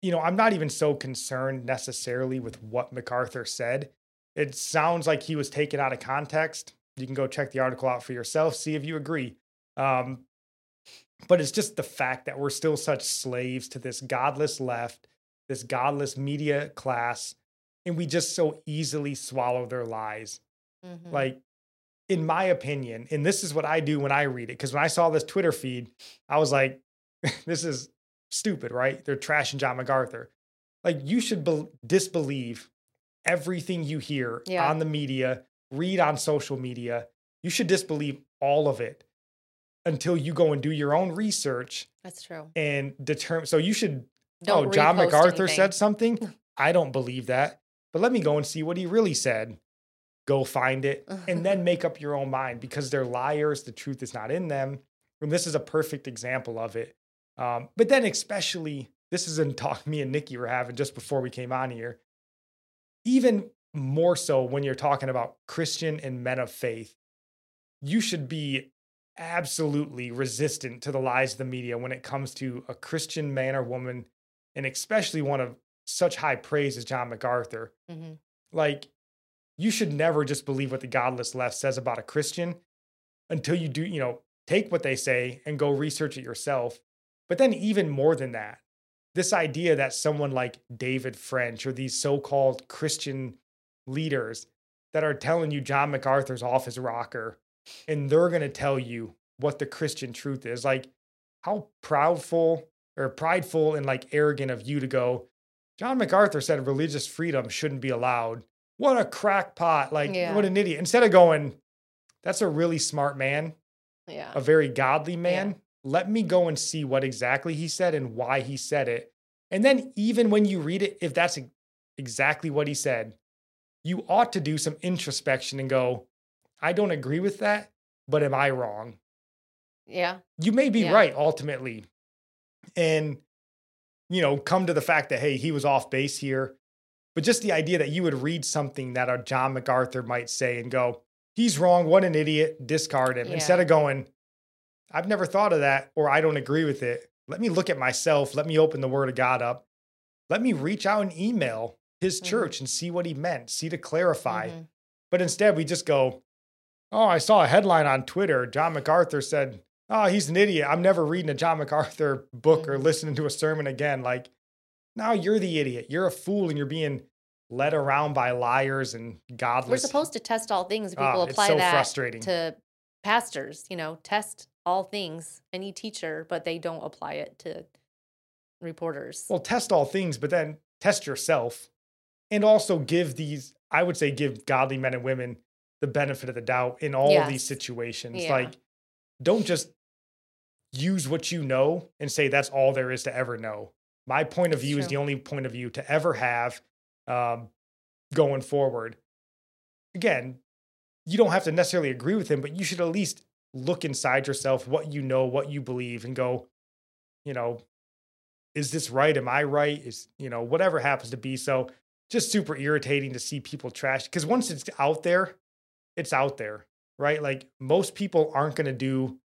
S1: you know, I'm not even so concerned necessarily with what MacArthur said. It sounds like he was taken out of context. You can go check the article out for yourself, see if you agree. Um, but it's just the fact that we're still such slaves to this godless left, this godless media class, and we just so easily swallow their lies.
S2: Mhm.
S1: Like, in my opinion, and this is what I do when I read it, because when I saw this Twitter feed, I was like, this is stupid, right? They're trashing John MacArthur. Like, you should bel disbelieve everything you hear
S2: Yeah.
S1: on the media, read on social media. You should disbelieve all of it until you go and do your own research
S2: That's true.
S1: and determine. So you should
S2: Don't
S1: oh, John MacArthur
S2: anything.
S1: said something. I don't believe that. But let me go and see what he really said. Go find it and then make up your own mind because they're liars. The truth is not in them. And this is a perfect example of it. Um, but then, especially, this is in talk me and Nikki were having just before we came on here. Even more so when you're talking about Christian and men of faith, you should be absolutely resistant to the lies of the media when it comes to a Christian man or woman, and especially one of such high praise as John MacArthur.
S2: Mhm.
S1: Like, you should never just believe what the godless left says about a Christian until you do, you know, take what they say and go research it yourself. But then, even more than that, this idea that someone like David French or these so called Christian leaders that are telling you John MacArthur's off his rocker and they're going to tell you what the Christian truth is. Like, how proudful or prideful and like arrogant of you to go, John MacArthur said religious freedom shouldn't be allowed. What a crackpot. Like,
S2: Yeah.
S1: what an idiot. Instead of going, that's a really smart man,
S2: Yeah.
S1: a very godly man. Let me go and see what exactly he said and why he said it. And then, even when you read it, if that's exactly what he said, you ought to do some introspection and go, I don't agree with that, but am I wrong?
S2: Yeah.
S1: You may be
S2: Yeah.
S1: right ultimately. And, you know, come to the fact that, hey, he was off base here. But just the idea that you would read something that a John MacArthur might say and go, he's wrong, what an idiot, discard him. Instead of going, I've never thought of that, or I don't agree with it. Let me look at myself. Let me open the word of God up. Let me reach out and email his
S2: Mhm.
S1: church and see what he meant, see to clarify.
S2: Mhm.
S1: But instead, we just go, Oh, I saw a headline on Twitter. John MacArthur said, Oh, he's an idiot. I'm never reading a John MacArthur book or
S2: Mhm.
S1: listening to a sermon again. Like, now you're the idiot. You're a fool and you're being led around by liars and godless.
S2: We're supposed to test all things.
S1: Ah,
S2: People
S1: it's
S2: apply
S1: so
S2: that
S1: frustrating.
S2: to pastors, you know, test all things, any teacher, but they don't apply it to reporters.
S1: Well, test all things, but then test yourself and also give these, I would say, give godly men and women the benefit of the doubt in all these situations.
S2: Yeah.
S1: Like, don't just use what you know and say that's all there is to ever know. My point of view is the only point of view to ever have um, going forward. Again, you don't have to necessarily agree with him, but you should at least look inside yourself, what you know, what you believe, and go, you know, is this right? Am I right? Is, you know, whatever happens to be. So just super irritating to see people trash because once it's out there, it's out there, right? Like most people aren't going to do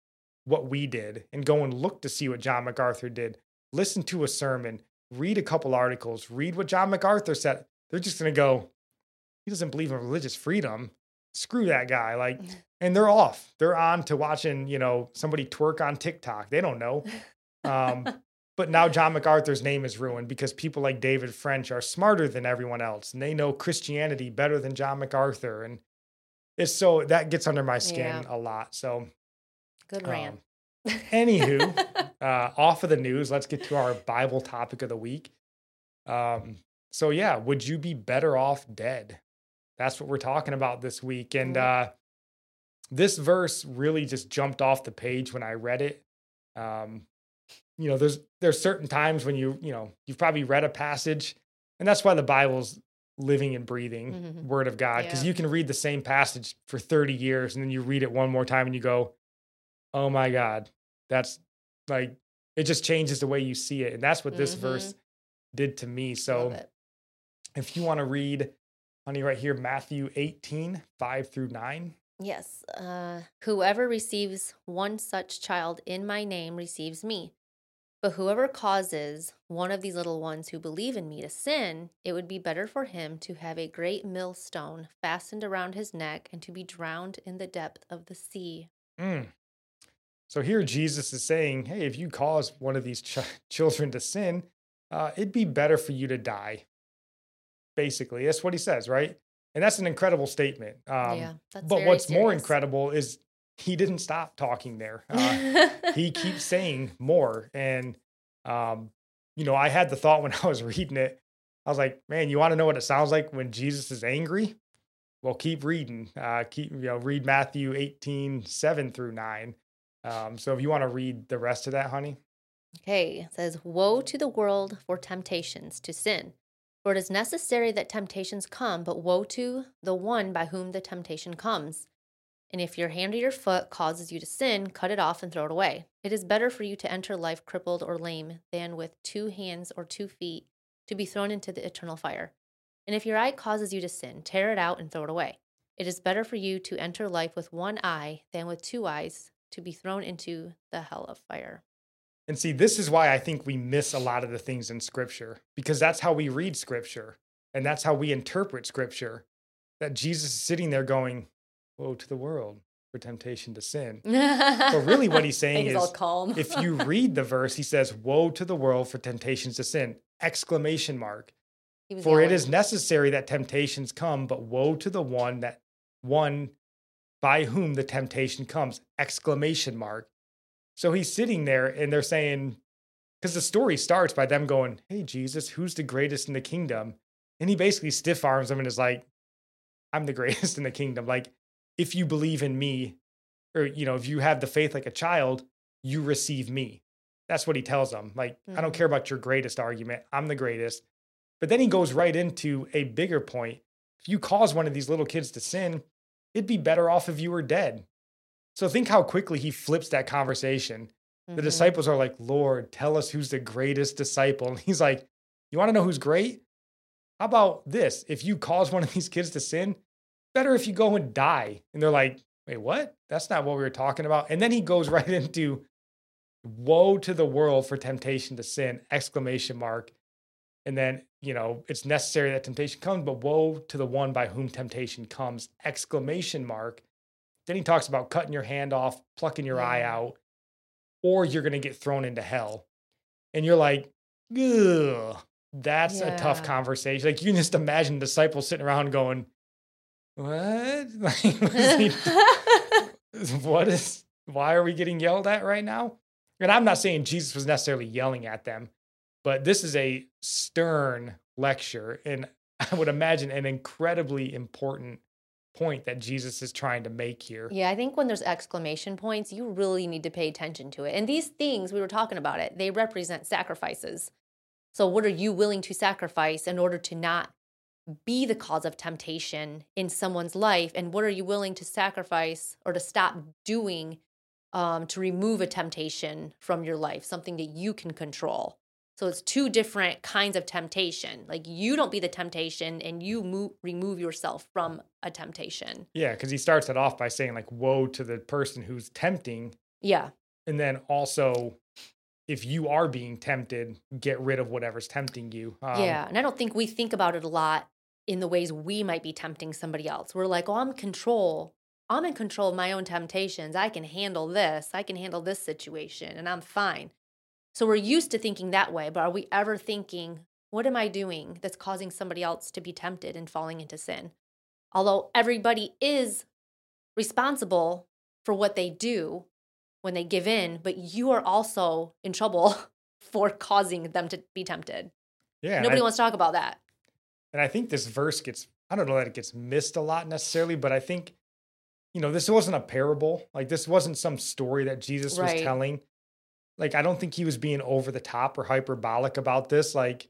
S1: what we did and go and look to see what John MacArthur did, listen to a sermon, read a couple articles, read what John MacArthur said. They're just going to go, he doesn't believe in religious freedom. Screw that guy. Like, and they're off. They're on to watching, you know, somebody twerk on TikTok. They don't know. Um, but now John MacArthur's name is ruined because people like David French are smarter than everyone else and they know Christianity better than John MacArthur. And it's so that gets under my skin
S2: Yeah.
S1: a lot. So,
S2: Good rant.
S1: um, anywho, uh, off of the news, let's get to our Bible topic of the week. Um, so, yeah, would you be better off dead? That's what we're talking about this week. And
S2: Mhm.
S1: uh, this verse really just jumped off the page when I read it. Um, you know, there's there's certain times when you you know you've probably read a passage, and that's why the Bible's living and breathing
S2: Mhm.
S1: Word of God because
S2: Yeah.
S1: you can read the same passage for 30 years and then you read it one more time and you go, oh my God, that's like it just changes the way you see it, and that's what this
S2: Mhm.
S1: verse did to me. So if you want to read, honey, right here, Matthew 18, 5 through 9.
S2: Yes. Uh, whoever receives one such child in my name receives me. But whoever causes one of these little ones who believe in me to sin, it would be better for him to have a great millstone fastened around his neck and to be drowned in the depth of the sea.
S1: Mm. So here Jesus is saying, hey, if you cause one of these ch- children to sin, uh, it'd be better for you to die. Basically, that's what he says, right? And that's an incredible statement. Um,
S2: yeah. That's
S1: but what's more incredible is he didn't stop talking there. Uh, he keeps saying more. And, um, you know, I had the thought when I was reading it, I was like, man, you want to know what it sounds like when Jesus is angry? Well, keep reading. Uh, keep, you know, read Matthew 18, 7 through 9. Um, so if you want to read the rest of that, honey.
S2: Okay, it says, Woe to the world for temptations to sin. For it is necessary that temptations come, but woe to the one by whom the temptation comes. And if your hand or your foot causes you to sin, cut it off and throw it away. It is better for you to enter life crippled or lame than with two hands or two feet to be thrown into the eternal fire. And if your eye causes you to sin, tear it out and throw it away. It is better for you to enter life with one eye than with two eyes to be thrown into the hell of fire.
S1: And see, this is why I think we miss a lot of the things in scripture because that's how we read scripture and that's how we interpret scripture. That Jesus is sitting there going, Woe to the world for temptation to sin.
S2: but
S1: really what he's saying
S2: he's
S1: is,
S2: calm.
S1: If you read the verse, he says, Woe to the world for temptations to sin! Exclamation mark. For it
S2: yelling.
S1: is necessary that temptations come, but woe to the one that one by whom the temptation comes! Exclamation mark. So he's sitting there and they're saying, because the story starts by them going, Hey, Jesus, who's the greatest in the kingdom? And he basically stiff arms them and is like, I'm the greatest in the kingdom. Like, if you believe in me, or, you know, if you have the faith like a child, you receive me. That's what he tells them. Like, I don't
S2: Mhm.
S1: care about your greatest argument. I'm the greatest. But then he goes right into a bigger point. If you cause one of these little kids to sin, it'd be better off if you were dead. So think how quickly he flips that conversation. The
S2: Mhm.
S1: disciples are like, Lord, tell us who's the greatest disciple. And he's like, You want to know who's great? How about this? If you cause one of these kids to sin, better if you go and die. And they're like, Wait, what? That's not what we were talking about. And then he goes right into woe to the world for temptation to sin, exclamation mark. And then, you know, it's necessary that temptation comes, but woe to the one by whom temptation comes, exclamation mark. Then he talks about cutting your hand off, plucking your eye out, or you're going to get thrown into hell. And you're like, ugh, that's a tough conversation. Like you can just imagine disciples sitting around going, what? Like, what is he- what is why are we getting yelled at right now? And I'm not saying Jesus was necessarily yelling at them, but this is a stern lecture and I would imagine an incredibly important point that Jesus is trying to make here.
S2: yeah, I think when there's exclamation points, you really need to pay attention to it. And these things, we were talking about it, they represent sacrifices. So, what are you willing to sacrifice in order to not be the cause of temptation in someone's life? And what are you willing to sacrifice or to stop doing um, to remove a temptation from your life, something that you can control? So, it's two different kinds of temptation. Like, you don't be the temptation and you move, remove yourself from a temptation.
S1: Yeah, because he starts it off by saying, like, woe to the person who's tempting.
S2: Yeah.
S1: And then also, if you are being tempted, get rid of whatever's tempting you. Um,
S2: yeah. And I don't think we think about it a lot in the ways we might be tempting somebody else. We're like, oh, I'm in control. I'm in control of my own temptations. I can handle this. I can handle this situation and I'm fine. So we're used to thinking that way, but are we ever thinking, what am I doing that's causing somebody else to be tempted and falling into sin? Although everybody is responsible for what they do when they give in, but you are also in trouble for causing them to be tempted.
S1: Yeah.
S2: Nobody
S1: I-
S2: wants to talk about that.
S1: And I think this verse gets, I don't know that it gets missed a lot necessarily, but I think, you know, this wasn't a parable. Like, this wasn't some story that Jesus was telling. Like, I don't think he was being over the top or hyperbolic about this. Like,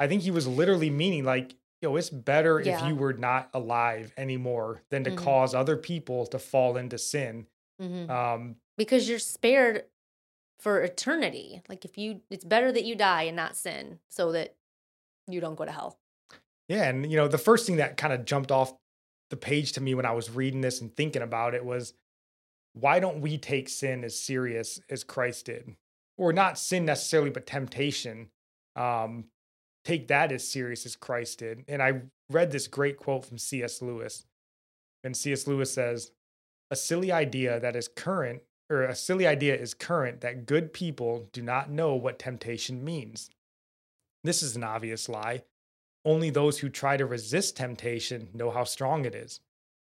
S1: I think he was literally meaning, like, yo, it's better if you were not alive anymore than to
S2: Mhm.
S1: cause other people to fall into sin.
S2: Mhm.
S1: Um,
S2: because you're spared for eternity. Like if you, it's better that you die and not sin so that you don't go to hell.
S1: Yeah, and you know, the first thing that kind of jumped off the page to me when I was reading this and thinking about it was why don't we take sin as serious as Christ did? Or not sin necessarily, but temptation. Um, take that as serious as Christ did. And I read this great quote from C.S. Lewis. And C.S. Lewis says, a silly idea that is current, or a silly idea is current that good people do not know what temptation means. This is an obvious lie. Only those who try to resist temptation know how strong it is.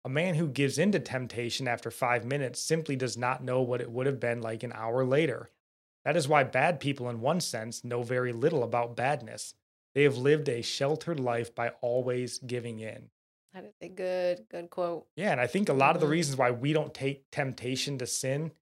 S1: A man who gives in to temptation after five minutes simply does not know what it would have been like an hour later. That is why bad people, in one sense, know very little about badness. They have lived a sheltered life by always giving in.
S2: That is a good, good quote.
S1: Yeah, and I think a lot of the
S2: Mhm.
S1: reasons why we don't take temptation to sin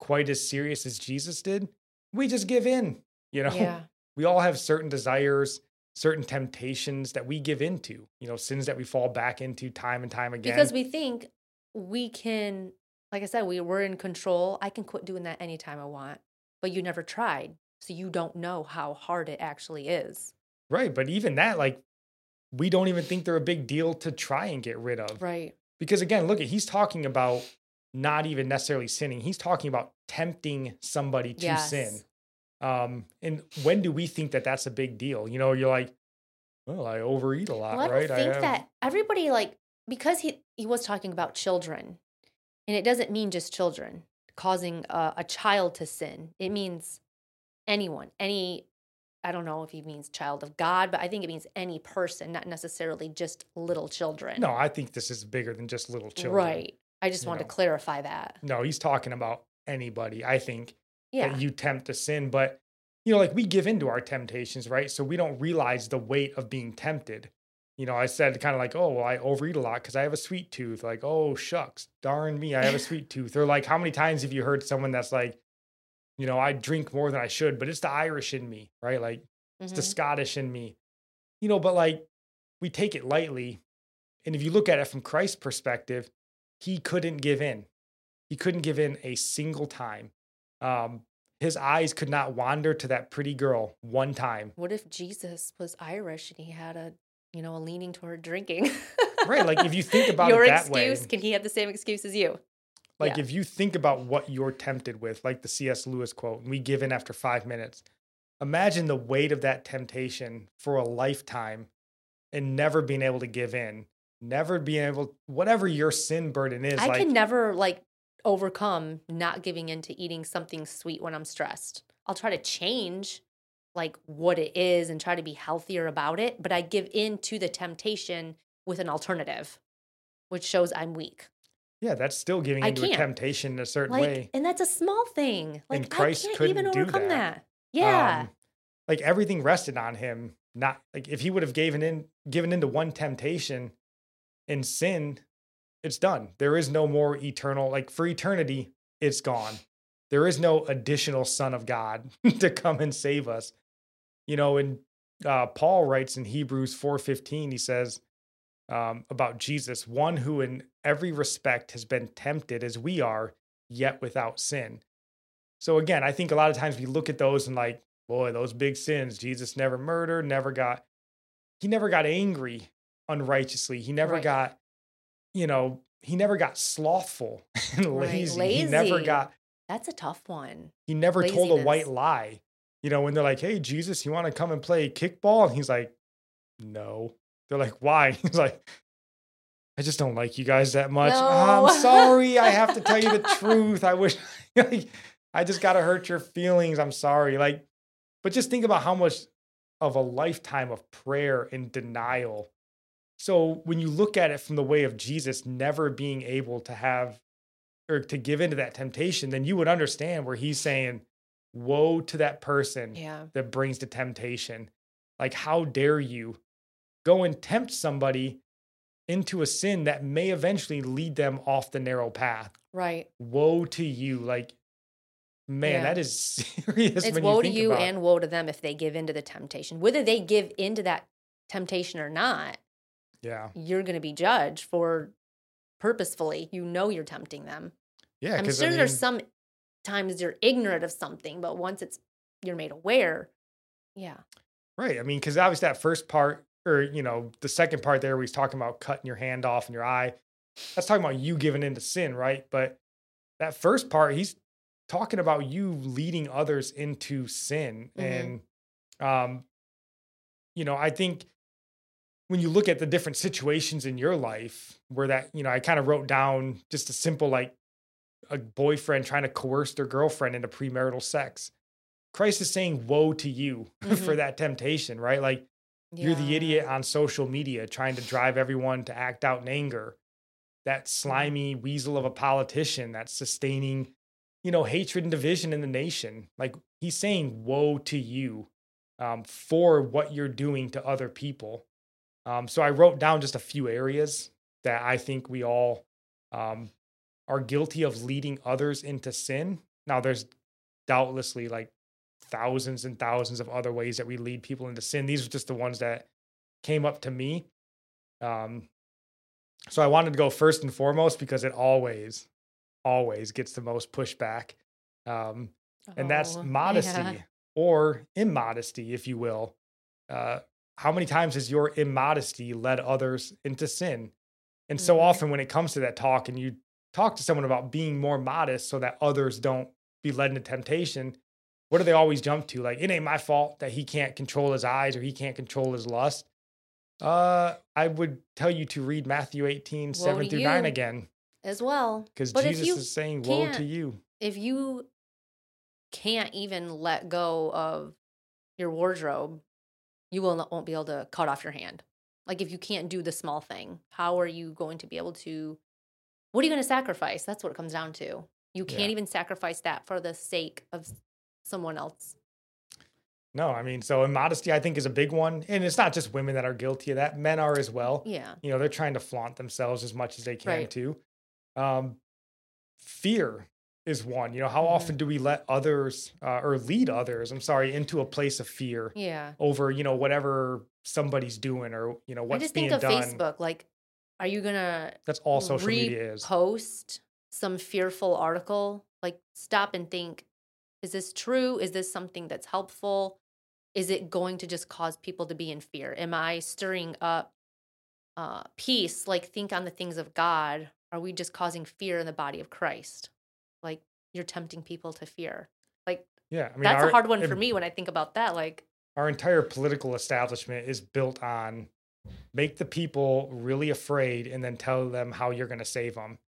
S1: quite as serious as Jesus did, we just give in. You know,
S2: Yeah.
S1: we all have certain desires, certain temptations that we give into, you know, sins that we fall back into time and time again.
S2: Because we think we can, like I said, we were in control. I can quit doing that anytime I want, but you never tried. So you don't know how hard it actually is.
S1: right. But even that, like, we don't even think they're a big deal to try and get rid of.
S2: Right.
S1: Because again, look at he's talking about not even necessarily sinning. He's talking about tempting somebody to sin.
S2: Yes.
S1: Um, and when do we think that that's a big deal? You know, you're like, well, I overeat a lot,
S2: Well, I
S1: right?
S2: think
S1: have-
S2: that everybody like because he he was talking about children, and it doesn't mean just children causing a, a child to sin. It means anyone, any. I don't know if he means child of God, but I think it means any person, not necessarily just little children.
S1: No, I think this is bigger than just little children.
S2: right. I just wanted to clarify that.
S1: No, he's talking about anybody, I think,
S2: Yeah.
S1: that you tempt to sin. But, you know, like we give into our temptations, right? So we don't realize the weight of being tempted. You know, I said kind of like, oh, well, I overeat a lot because I have a sweet tooth. Like, oh, shucks, darn me, I have a sweet tooth. Or like, how many times have you heard someone that's like, you know, I drink more than I should, but it's the Irish in me, right? Like, it's the
S2: Mhm.
S1: Scottish in me. You know, but like we take it lightly. And if you look at it from Christ's perspective, he couldn't give in. He couldn't give in a single time. Um, his eyes could not wander to that pretty girl one time.
S2: What if Jesus was Irish and he had a, you know, a leaning toward drinking?
S1: Right, like, if you think about it
S2: your
S1: that way-
S2: excuse, can he have the same excuse as you?
S1: Like
S2: Yeah.
S1: if you think about what you're tempted with, like the C.S. Lewis quote, and we give in after five minutes. Imagine the weight of that temptation for a lifetime and never being able to give in, never being able, whatever your sin burden is.
S2: I
S1: like,
S2: can never like overcome not giving in to eating something sweet when I'm stressed. I'll try to change like what it is and try to be healthier about it, but I give in to the temptation with an alternative, which shows I'm weak.
S1: yeah, that's still giving
S2: I
S1: into a
S2: can't.
S1: temptation in a certain
S2: Like,
S1: way.
S2: and that's a small thing. Like
S1: And Christ
S2: I can't even overcome
S1: that.
S2: that. Yeah.
S1: Um, like everything rested on him. Not like if he would have given in, given into one temptation and sinned, it's done. There is no more eternal, like for eternity, it's gone. There is no additional Son of God to come and save us. You know, and uh, Paul writes in Hebrews four fifteen, he says um, about Jesus, one who in every respect has been tempted as we are, yet without sin. So again, I think a lot of times we look at those and like, boy, those big sins. Jesus never murdered, never got, he never got angry unrighteously. He never
S2: Right.
S1: got, you know, he never got slothful and
S2: Right,
S1: lazy. He never got,
S2: That's a tough one.
S1: he never told a white lie. You know, when they're like, hey, Jesus, you want to come and play kickball? And he's like, no. They're like, why? He's like, I just don't like you guys that much. "Ah,
S2: No.
S1: I'm sorry. I have to tell you the truth. I wish, like, I just got to hurt your feelings. I'm sorry. Like, But just think about how much of a lifetime of prayer and denial. So when you look at it from the way of Jesus never being able to have or to give into that temptation, then you would understand where he's saying, Woe to that person
S2: Yeah.
S1: that brings the temptation. Like, how dare you go and tempt somebody into a sin that may eventually lead them off the narrow path?
S2: Right.
S1: Woe to you. Like, man,
S2: Yeah.
S1: that is serious.
S2: It's
S1: when
S2: woe
S1: you
S2: to you and woe to them if they give into the temptation. Whether they give into that temptation or not,
S1: yeah,
S2: you're going to be judged for purposefully. You know you're tempting them.
S1: yeah.
S2: I'm sure
S1: I
S2: there's some times you're ignorant of something, but once it's you're made aware, yeah.
S1: Right. I mean, because obviously that first part, or you know, the second part there, where he's talking about cutting your hand off and your eye. That's talking about you giving into sin, right? But that first part, he's talking about you leading others into sin,
S2: Mhm.
S1: and um, you know, I think when you look at the different situations in your life where that, you know, I kind of wrote down just a simple like a boyfriend trying to coerce their girlfriend into premarital sex. Christ is saying, Woe to you for
S2: Mhm.
S1: that temptation, right? Like you're the idiot on social media trying to drive everyone to act out in anger. That
S2: Mm-hmm.
S1: slimy weasel of a politician that's sustaining, you know, hatred and division in the nation. Like he's saying, Woe to you um, for what you're doing to other people. Um, so I wrote down just a few areas that I think we all um, are guilty of leading others into sin. Now, there's doubtlessly like thousands and thousands of other ways that we lead people into sin. These are just the ones that came up to me. Um, so I wanted to go first and foremost because it always, always gets the most pushback. Um, and that's
S2: Oh,
S1: modesty
S2: yeah.
S1: or immodesty, if you will. Uh, how many times has your immodesty led others into sin? And so
S2: Mhm.
S1: often when it comes to that talk and you talk to someone about being more modest so that others don't be led into temptation, what do they always jump to? Like, it ain't my fault that he can't control his eyes or he can't control his lust. Uh, I would tell you to read Matthew 18,
S2: Woe
S1: 7 through 9 again,
S2: as well.
S1: because Jesus is saying, Woe to you.
S2: if you can't even let go of your wardrobe, you will not, won't be able to cut off your hand. Like if you can't do the small thing, how are you going to be able to? What are you going to sacrifice? That's what it comes down to. You can't
S1: Yeah.
S2: even sacrifice that for the sake of someone else.
S1: No, I mean, so immodesty, I think, is a big one. And it's not just women that are guilty of that, men are as well.
S2: Yeah.
S1: You know, they're trying to flaunt themselves as much as they can,
S2: Right.
S1: too. Um, fear is one. You know, how
S2: Mhm.
S1: often do we let others uh, or lead others, I'm sorry, into a place of fear
S2: Yeah.
S1: over, you know, whatever somebody's doing or, you know, what's being done.
S2: I just think of
S1: done?
S2: Facebook. Like, are you going to
S1: That's all social media is.
S2: Post some fearful article. Like, stop and think: Is this true? Is this something that's helpful? Is it going to just cause people to be in fear? Am I stirring up uh, peace? Like, think on the things of God. Are we just causing fear in the body of Christ? Like, you're tempting people to fear. Like,
S1: Yeah. I mean,
S2: that's
S1: our-
S2: a hard one for me when I think about that. Like,
S1: Our entire political establishment is built on make the people really afraid and then tell them how you're going to save them.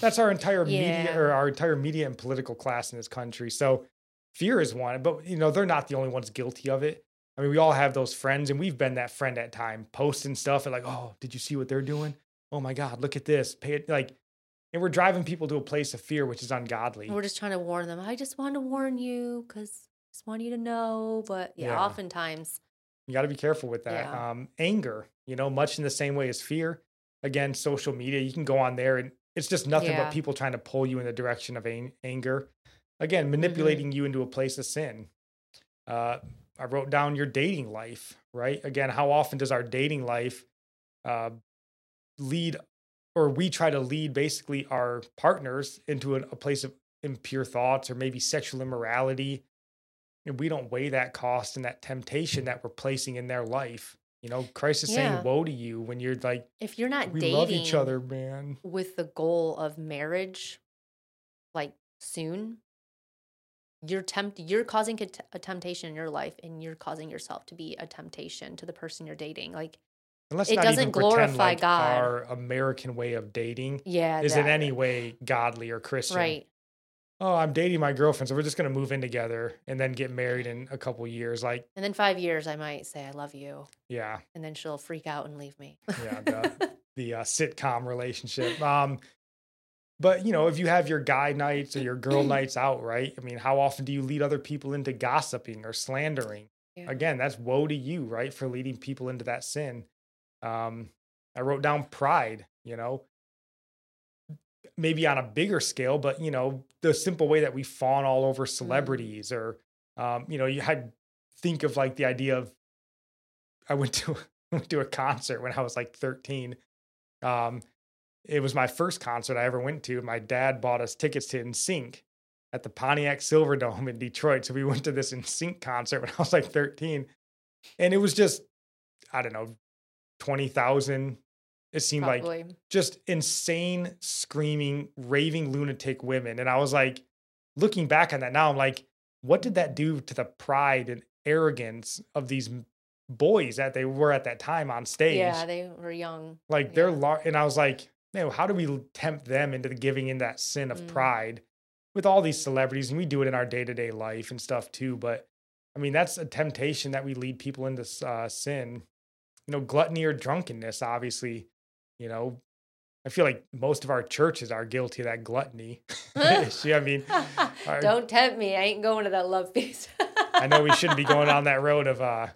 S1: That's our entire media or our entire media and political class in this country. So fear is one, but you know, they're not the only ones guilty of it. I mean, we all have those friends and we've been that friend at time posting stuff and like, oh, did you see what they're doing? Oh my God, look at this. Pay it like, and we're driving people to a place of fear, which is ungodly.
S2: we're just trying to warn them. I just want to warn you because I just want you to know. But yeah,
S1: Yeah.
S2: oftentimes,
S1: You got to be careful with that.
S2: Yeah.
S1: Um, anger, you know, much in the same way as fear. Again, social media, you can go on there and it's just nothing
S2: Yeah.
S1: but people trying to pull you in the direction of an- anger. Again,
S2: Mm-hmm.
S1: manipulating you into a place of sin. Uh, I wrote down your dating life, right? Again, how often does our dating life uh, lead, or we try to lead basically our partners into an, a place of impure thoughts or maybe sexual immorality? and we don't weigh that cost and that temptation that we're placing in their life. You know, Christ is
S2: Yeah.
S1: saying woe to you when you're like,
S2: if you're not
S1: we
S2: dating
S1: love each other, man.
S2: with the goal of marriage, like soon, you're tempt you're causing a, t- a temptation in your life, and you're causing yourself to be a temptation to the person you're dating. Like,
S1: Unless
S2: It doesn't glorify
S1: like
S2: God.
S1: our American way of dating
S2: yeah,
S1: is in any way godly or Christian.
S2: right.
S1: Oh, I'm dating my girlfriend, so we're just gonna move in together and then get married in a couple years. Like,
S2: And then five years, I might say I love you,
S1: yeah,
S2: and then she'll freak out and leave me.
S1: yeah, the, the uh, sitcom relationship. Um, but you know, if you have your guy nights or your girl nights out, right? I mean, how often do you lead other people into gossiping or slandering?
S2: Yeah.
S1: Again, that's woe to you, right, for leading people into that sin. Um, I wrote down pride. You know, maybe on a bigger scale, but you know, the simple way that we fawn all over celebrities, or um, you know, you had think of like the idea of I went to went to a concert when I was like 13. Um, it was my first concert I ever went to. My dad bought us tickets to NSYNC at the Pontiac Silverdome in Detroit. So we went to this NSYNC concert when I was like 13. And it was just, I don't know, 20,000. It seemed like just insane, screaming, raving lunatic women. And I was like, looking back on that now, I'm like, what did that do to the pride and arrogance of these boys that they were at that time on stage?
S2: Yeah, they were young.
S1: like they're
S2: yeah.
S1: lar- and I was like, man, how do we tempt them into the giving in that sin of
S2: Mm.
S1: pride with all these celebrities? And we do it in our day to day life and stuff too. But I mean, that's a temptation that we lead people into uh, sin. You know, gluttony or drunkenness, obviously. You know, I feel like most of our churches are guilty of that gluttony issue. I mean, our-
S2: Don't tempt me. I ain't going to that love feast.
S1: I know we shouldn't be going down that road of, uh,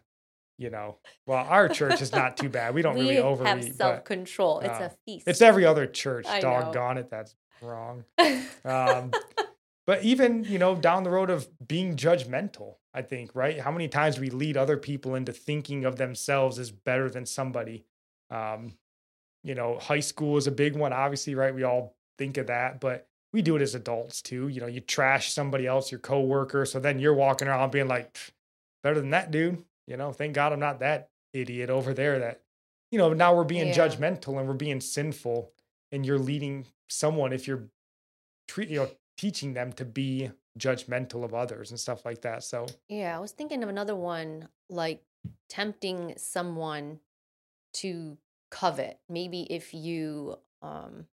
S1: you know, well, our church is not too bad. We don't
S2: we
S1: really
S2: have
S1: overeat, but
S2: self control. It's
S1: uh,
S2: a feast.
S1: it's every other church.
S2: I know.
S1: Doggone it, that's wrong. Um, but even you know down the road of being judgmental, I think right. How many times we lead other people into thinking of themselves as better than somebody? Um, you know, high school is a big one, obviously, right? We all think of that, but we do it as adults too. You know, you trash somebody else, your coworker, so then you're walking around being like, better than that dude. You know, thank God I'm not that idiot over there. That you know, now we're being
S2: Yeah.
S1: judgmental and we're being sinful, and you're leading someone if you're treat you know teaching them to be judgmental of others and stuff like that. So
S2: yeah, I was thinking of another one like tempting someone to covet. Maybe if you um,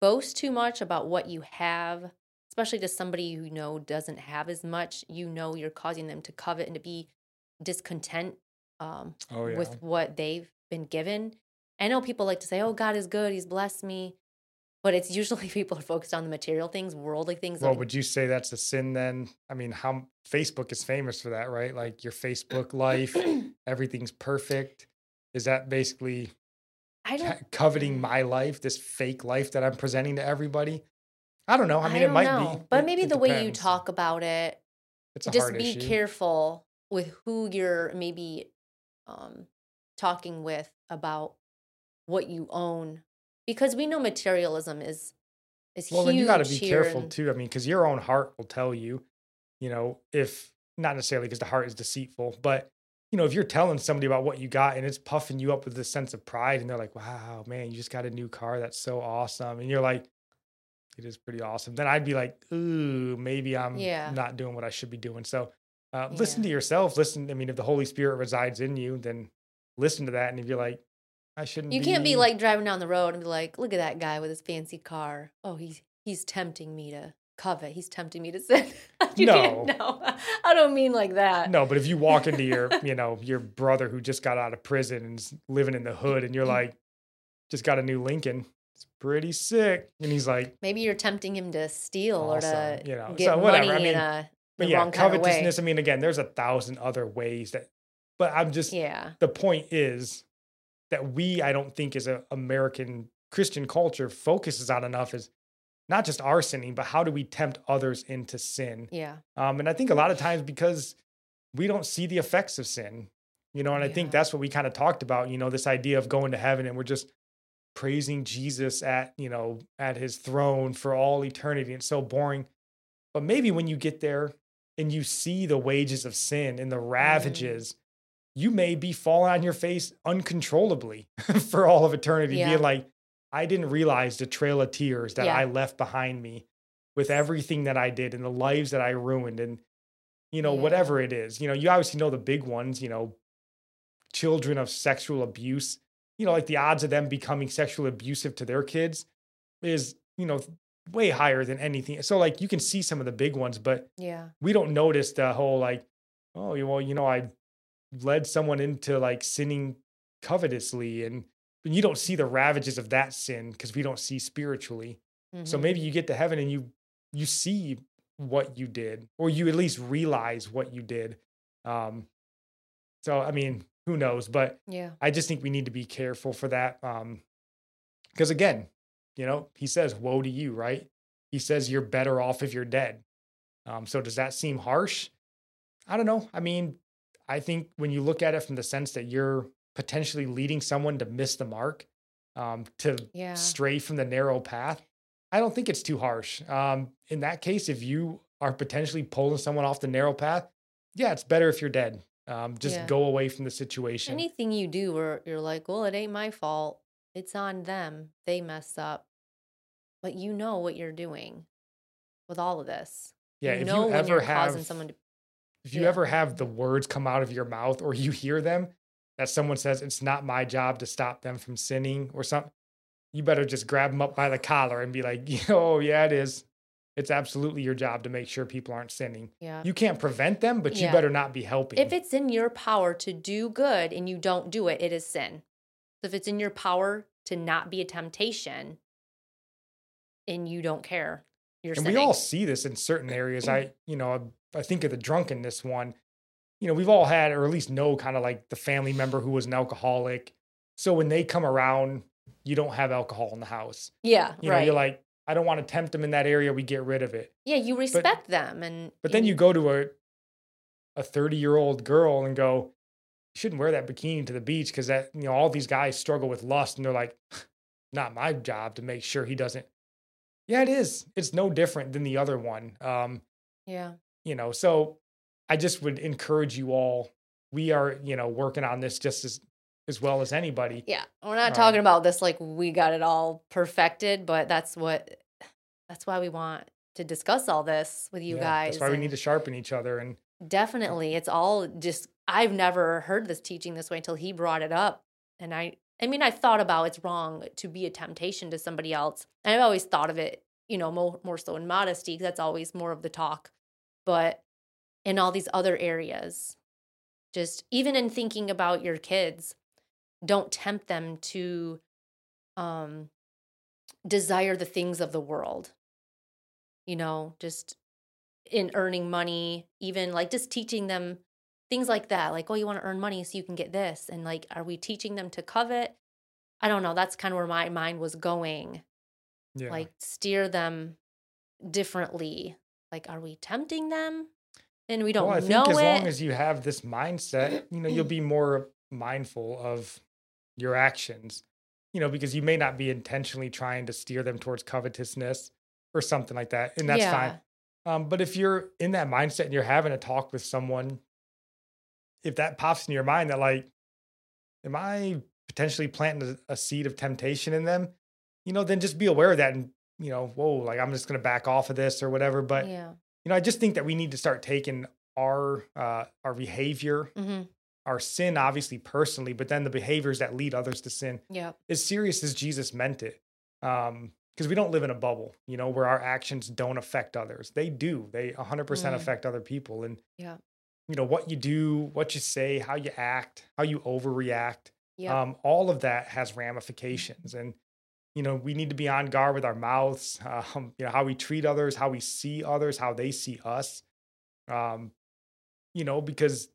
S2: boast too much about what you have, especially to somebody you know doesn't have as much, you know you're causing them to covet and to be discontent um,
S1: oh yeah.
S2: with what they've been given. I know people like to say, "Oh, God is good; He's blessed me," but it's usually people are focused on the material things, worldly things.
S1: well,
S2: like-
S1: would you say that's a sin then? I mean, how Facebook is famous for that, right? Like your Facebook life, everything's perfect. Is that basically
S2: I don't.
S1: coveting my life, this fake life that I'm presenting to everybody? I don't know. I mean, it
S2: don't
S1: might
S2: know.
S1: be,
S2: but
S1: It-
S2: maybe
S1: it
S2: the way you talk about it,
S1: it's a
S2: just be
S1: issue.
S2: careful with who you're maybe um, talking with about what you own, because we know materialism is is
S1: Well,
S2: huge.
S1: then you got to be careful
S2: in-
S1: too. I mean, because your own heart will tell you, you know, if not necessarily because the heart is deceitful, but you know, if you're telling somebody about what you got and it's puffing you up with this sense of pride, and they're like, "Wow, man, you just got a new car. That's so awesome," and you're like, "It is pretty awesome." Then I'd be like, "Ooh, maybe I'm
S2: Yeah.
S1: not doing what I should be doing." So, uh, listen to yourself. Listen. I mean, if the Holy Spirit resides in you, then listen to that. And if you're like, "I shouldn't,"
S2: You can't be like driving down the road and be like, "Look at that guy with his fancy car. Oh, he's he's tempting me to covet. He's tempting me to sin." can't. No, I don't mean like that.
S1: No, but if you walk into your, you know, your brother who just got out of prison and is living in the hood, and you're like, just got a new Lincoln, it's pretty sick, and he's like,
S2: Maybe you're tempting him to steal or to
S1: you know,
S2: get
S1: so whatever,
S2: money
S1: I
S2: in
S1: mean,
S2: a
S1: but yeah,
S2: wrong kind of way.
S1: covetousness. I mean, again, there's a thousand other ways that, but I'm just
S2: Yeah,
S1: the point is that we, I don't think, as a American Christian culture, focuses on enough is not just our sinning, but how do we tempt others into sin?
S2: yeah,
S1: Um, and I think a lot of times because we don't see the effects of sin, you know, and I think that's what we kind of talked about, you know, this idea of going to heaven and we're just praising Jesus at, you know, at his throne for all eternity. It's so boring. But maybe when you get there and you see the wages of sin and the
S2: Mm.
S1: ravages, you may be falling on your face uncontrollably for all of eternity,
S2: Yeah.
S1: being like, I didn't realize the trail of tears that
S2: Yeah.
S1: I left behind me with everything that I did and the lives that I ruined and you know
S2: Yeah.
S1: whatever it is. You know, you obviously know the big ones, you know, children of sexual abuse. You know, like the odds of them becoming sexually abusive to their kids is, you know, way higher than anything. So like you can see some of the big ones, but
S2: Yeah.
S1: we don't notice the whole like, oh, well, you know, I led someone into like sinning covetously, and you don't see the ravages of that sin because we don't see spiritually. So
S2: Mhm.
S1: maybe you get to heaven and you you see what you did, or you at least realize what you did. Um, so I mean, who knows? But
S2: Yeah.
S1: I just think we need to be careful for that. Um, because again, you know, he says, "Woe to you!" Right? He says you're better off if you're dead. Um, so does that seem harsh? I don't know. I mean, I think when you look at it from the sense that you're potentially leading someone to miss the mark, um, to
S2: Yeah.
S1: stray from the narrow path, I don't think it's too harsh. Um, in that case, if you are potentially pulling someone off the narrow path, yeah, it's better if you're dead. Um, just
S2: Yeah.
S1: go away from the situation.
S2: Anything you do where you're like, well, it ain't my fault. It's on them. They messed up. But you know what you're doing with all of this.
S1: yeah,
S2: you
S1: if
S2: know
S1: you ever have
S2: someone to
S1: if you
S2: Yeah.
S1: ever have the words come out of your mouth or you hear them that someone says it's not my job to stop them from sinning or something, you better just grab them up by the collar and be like, "Oh, yeah, it is. It's absolutely your job to make sure people aren't sinning.
S2: yeah.
S1: You can't prevent them, but you better not be helping."
S2: If it's in your power to do good and you don't do it, it is sin. So if it's in your power to not be a temptation and you don't care, you're
S1: and
S2: sinning.
S1: we all see this in certain areas. I, you know, I think of the drunkenness one. You know, we've all had, or at least know, kind of like the family member who was an alcoholic. So when they come around, you don't have alcohol in the house.
S2: yeah,
S1: You know,
S2: right.
S1: you're like, I don't want to tempt them in that area. We get rid of it.
S2: yeah, you respect them and
S1: But then you go to a a 30 year old girl and go, you shouldn't wear that bikini to the beach because that, you know, all these guys struggle with lust and they're like, not my job to make sure he doesn't. Yeah, it is. It's no different than the other one. Um,
S2: Yeah.
S1: you know, so I just would encourage you all. We are, you know, working on this just as as well as anybody.
S2: Yeah. We're not
S1: Um,
S2: talking about this like we got it all perfected, but that's what that's why we want to discuss all this with you
S1: Yeah,
S2: guys.
S1: That's why we need to sharpen each other and
S2: definitely it's all just I've never heard this teaching this way until he brought it up. And I I mean I've thought about it's wrong to be a temptation to somebody else. And I've always thought of it, you know, more more so in modesty, 'cause that's always more of the talk. But in all these other areas, just even in thinking about your kids, don't tempt them to um desire the things of the world. You know, just in earning money, even like just teaching them things like that. Like, oh, you want to earn money so you can get this. And like, are we teaching them to covet? I don't know. That's kind of where my mind was going.
S1: yeah.
S2: Like, steer them differently. Like, are we tempting them? And we don't
S1: well, I think
S2: know
S1: as
S2: it.
S1: long as you have this mindset, you know, you'll be more mindful of your actions, you know, because you may not be intentionally trying to steer them towards covetousness or something like that. And that's fine. Um, but if you're in that mindset and you're having a talk with someone, if that pops in your mind that like, am I potentially planting a, a seed of temptation in them? You know, then just be aware of that and you know, whoa, like I'm just gonna back off of this or whatever. But
S2: yeah.
S1: You know, I just think that we need to start taking our uh, our behavior,
S2: hmm
S1: our sin, obviously personally, but then the behaviors that lead others to sin
S2: Yeah.
S1: as serious as Jesus meant it. Um, because we don't live in a bubble, you know, where our actions don't affect others. They do. They 100%
S2: Mm.
S1: affect other people. And,
S2: Yeah.
S1: you know, what you do, what you say, how you act, how you overreact,
S2: Yeah.
S1: um, all of that has ramifications. And, you know, we need to be on guard with our mouths, um, you know, how we treat others, how we see others, how they see us. Um, you know, because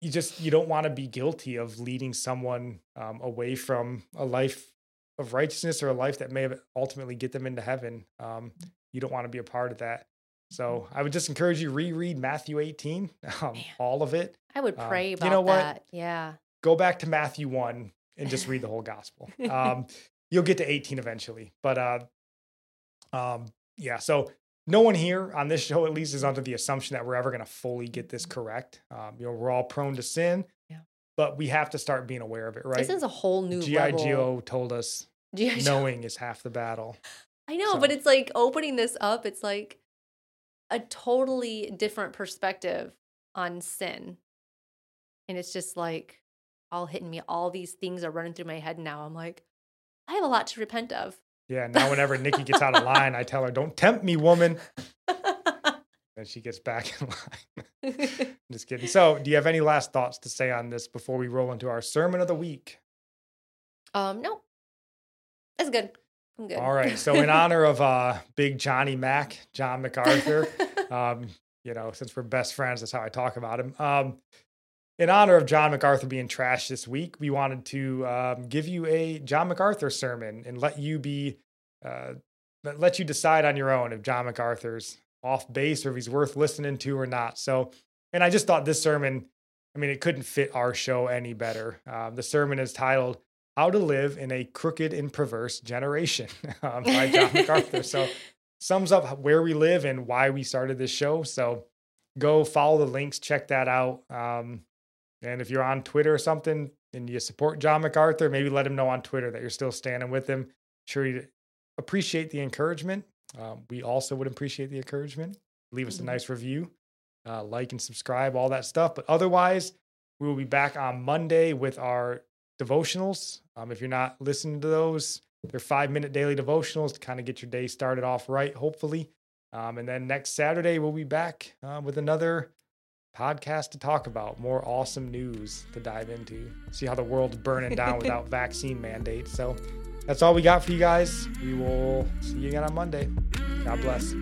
S1: you just you don't want to be guilty of leading someone um, away from a life of righteousness or a life that may ultimately get them into heaven. Um, you don't want to be a part of that. So I would just encourage you reread Matthew 18, um, all of it.
S2: I would pray
S1: um,
S2: pray
S1: you
S2: about
S1: know what?
S2: that. Yeah.
S1: Go back to Matthew 1 and just read the whole gospel. Um, you'll get to 18 eventually. But uh, um, yeah, so no one here on this show, at least, is under the assumption that we're ever going to fully get this correct. Um, you know, we're all prone to sin,
S2: Yeah.
S1: but we have to start being aware of it, right?
S2: This is a whole new
S1: GI
S2: level.
S1: Joe told us
S2: G.I.
S1: Knowing is half the battle.
S2: I know, but it's like opening this up, it's like a totally different perspective on sin. And it's just like all hitting me. All these things are running through my head now. I'm like, I have a lot to repent of.
S1: Yeah. Now, whenever Nikki gets out of line, I tell her, "Don't tempt me, woman." And she gets back in line. Just kidding. So, do you have any last thoughts to say on this before we roll into our sermon of the week?
S2: um, no, that's good. I'm good.
S1: All right. So, in honor of uh, Big Johnny Mac, John MacArthur, um, you know, since we're best friends, that's how I talk about him. Um, in honor of John MacArthur being trash this week, we wanted to um, give you a John MacArthur sermon and let you be, uh, let you decide on your own if John MacArthur's off base or if he's worth listening to or not. So, and I just thought this sermon, I mean, it couldn't fit our show any better. Um, the sermon is titled "How to Live in a Crooked and Perverse Generation" um, by John MacArthur. So, sums up where we live and why we started this show. So, go follow the links, check that out. Um, and if you're on Twitter or something and you support John MacArthur, maybe let him know on Twitter that you're still standing with him. Sure, you appreciate the encouragement. Um, we also would appreciate the encouragement. Leave us a
S2: Mhm.
S1: nice review, uh, like and subscribe, all that stuff. But otherwise, we will be back on Monday with our devotionals. Um, if you're not listening to those, they're five minute daily devotionals to kind of get your day started off right, hopefully. Um, and then next Saturday, we'll be back uh, with another podcast to talk about, more awesome news to dive into, see how the world's burning down without vaccine mandates. So that's all we got for you guys. We will see you again on Monday. God bless.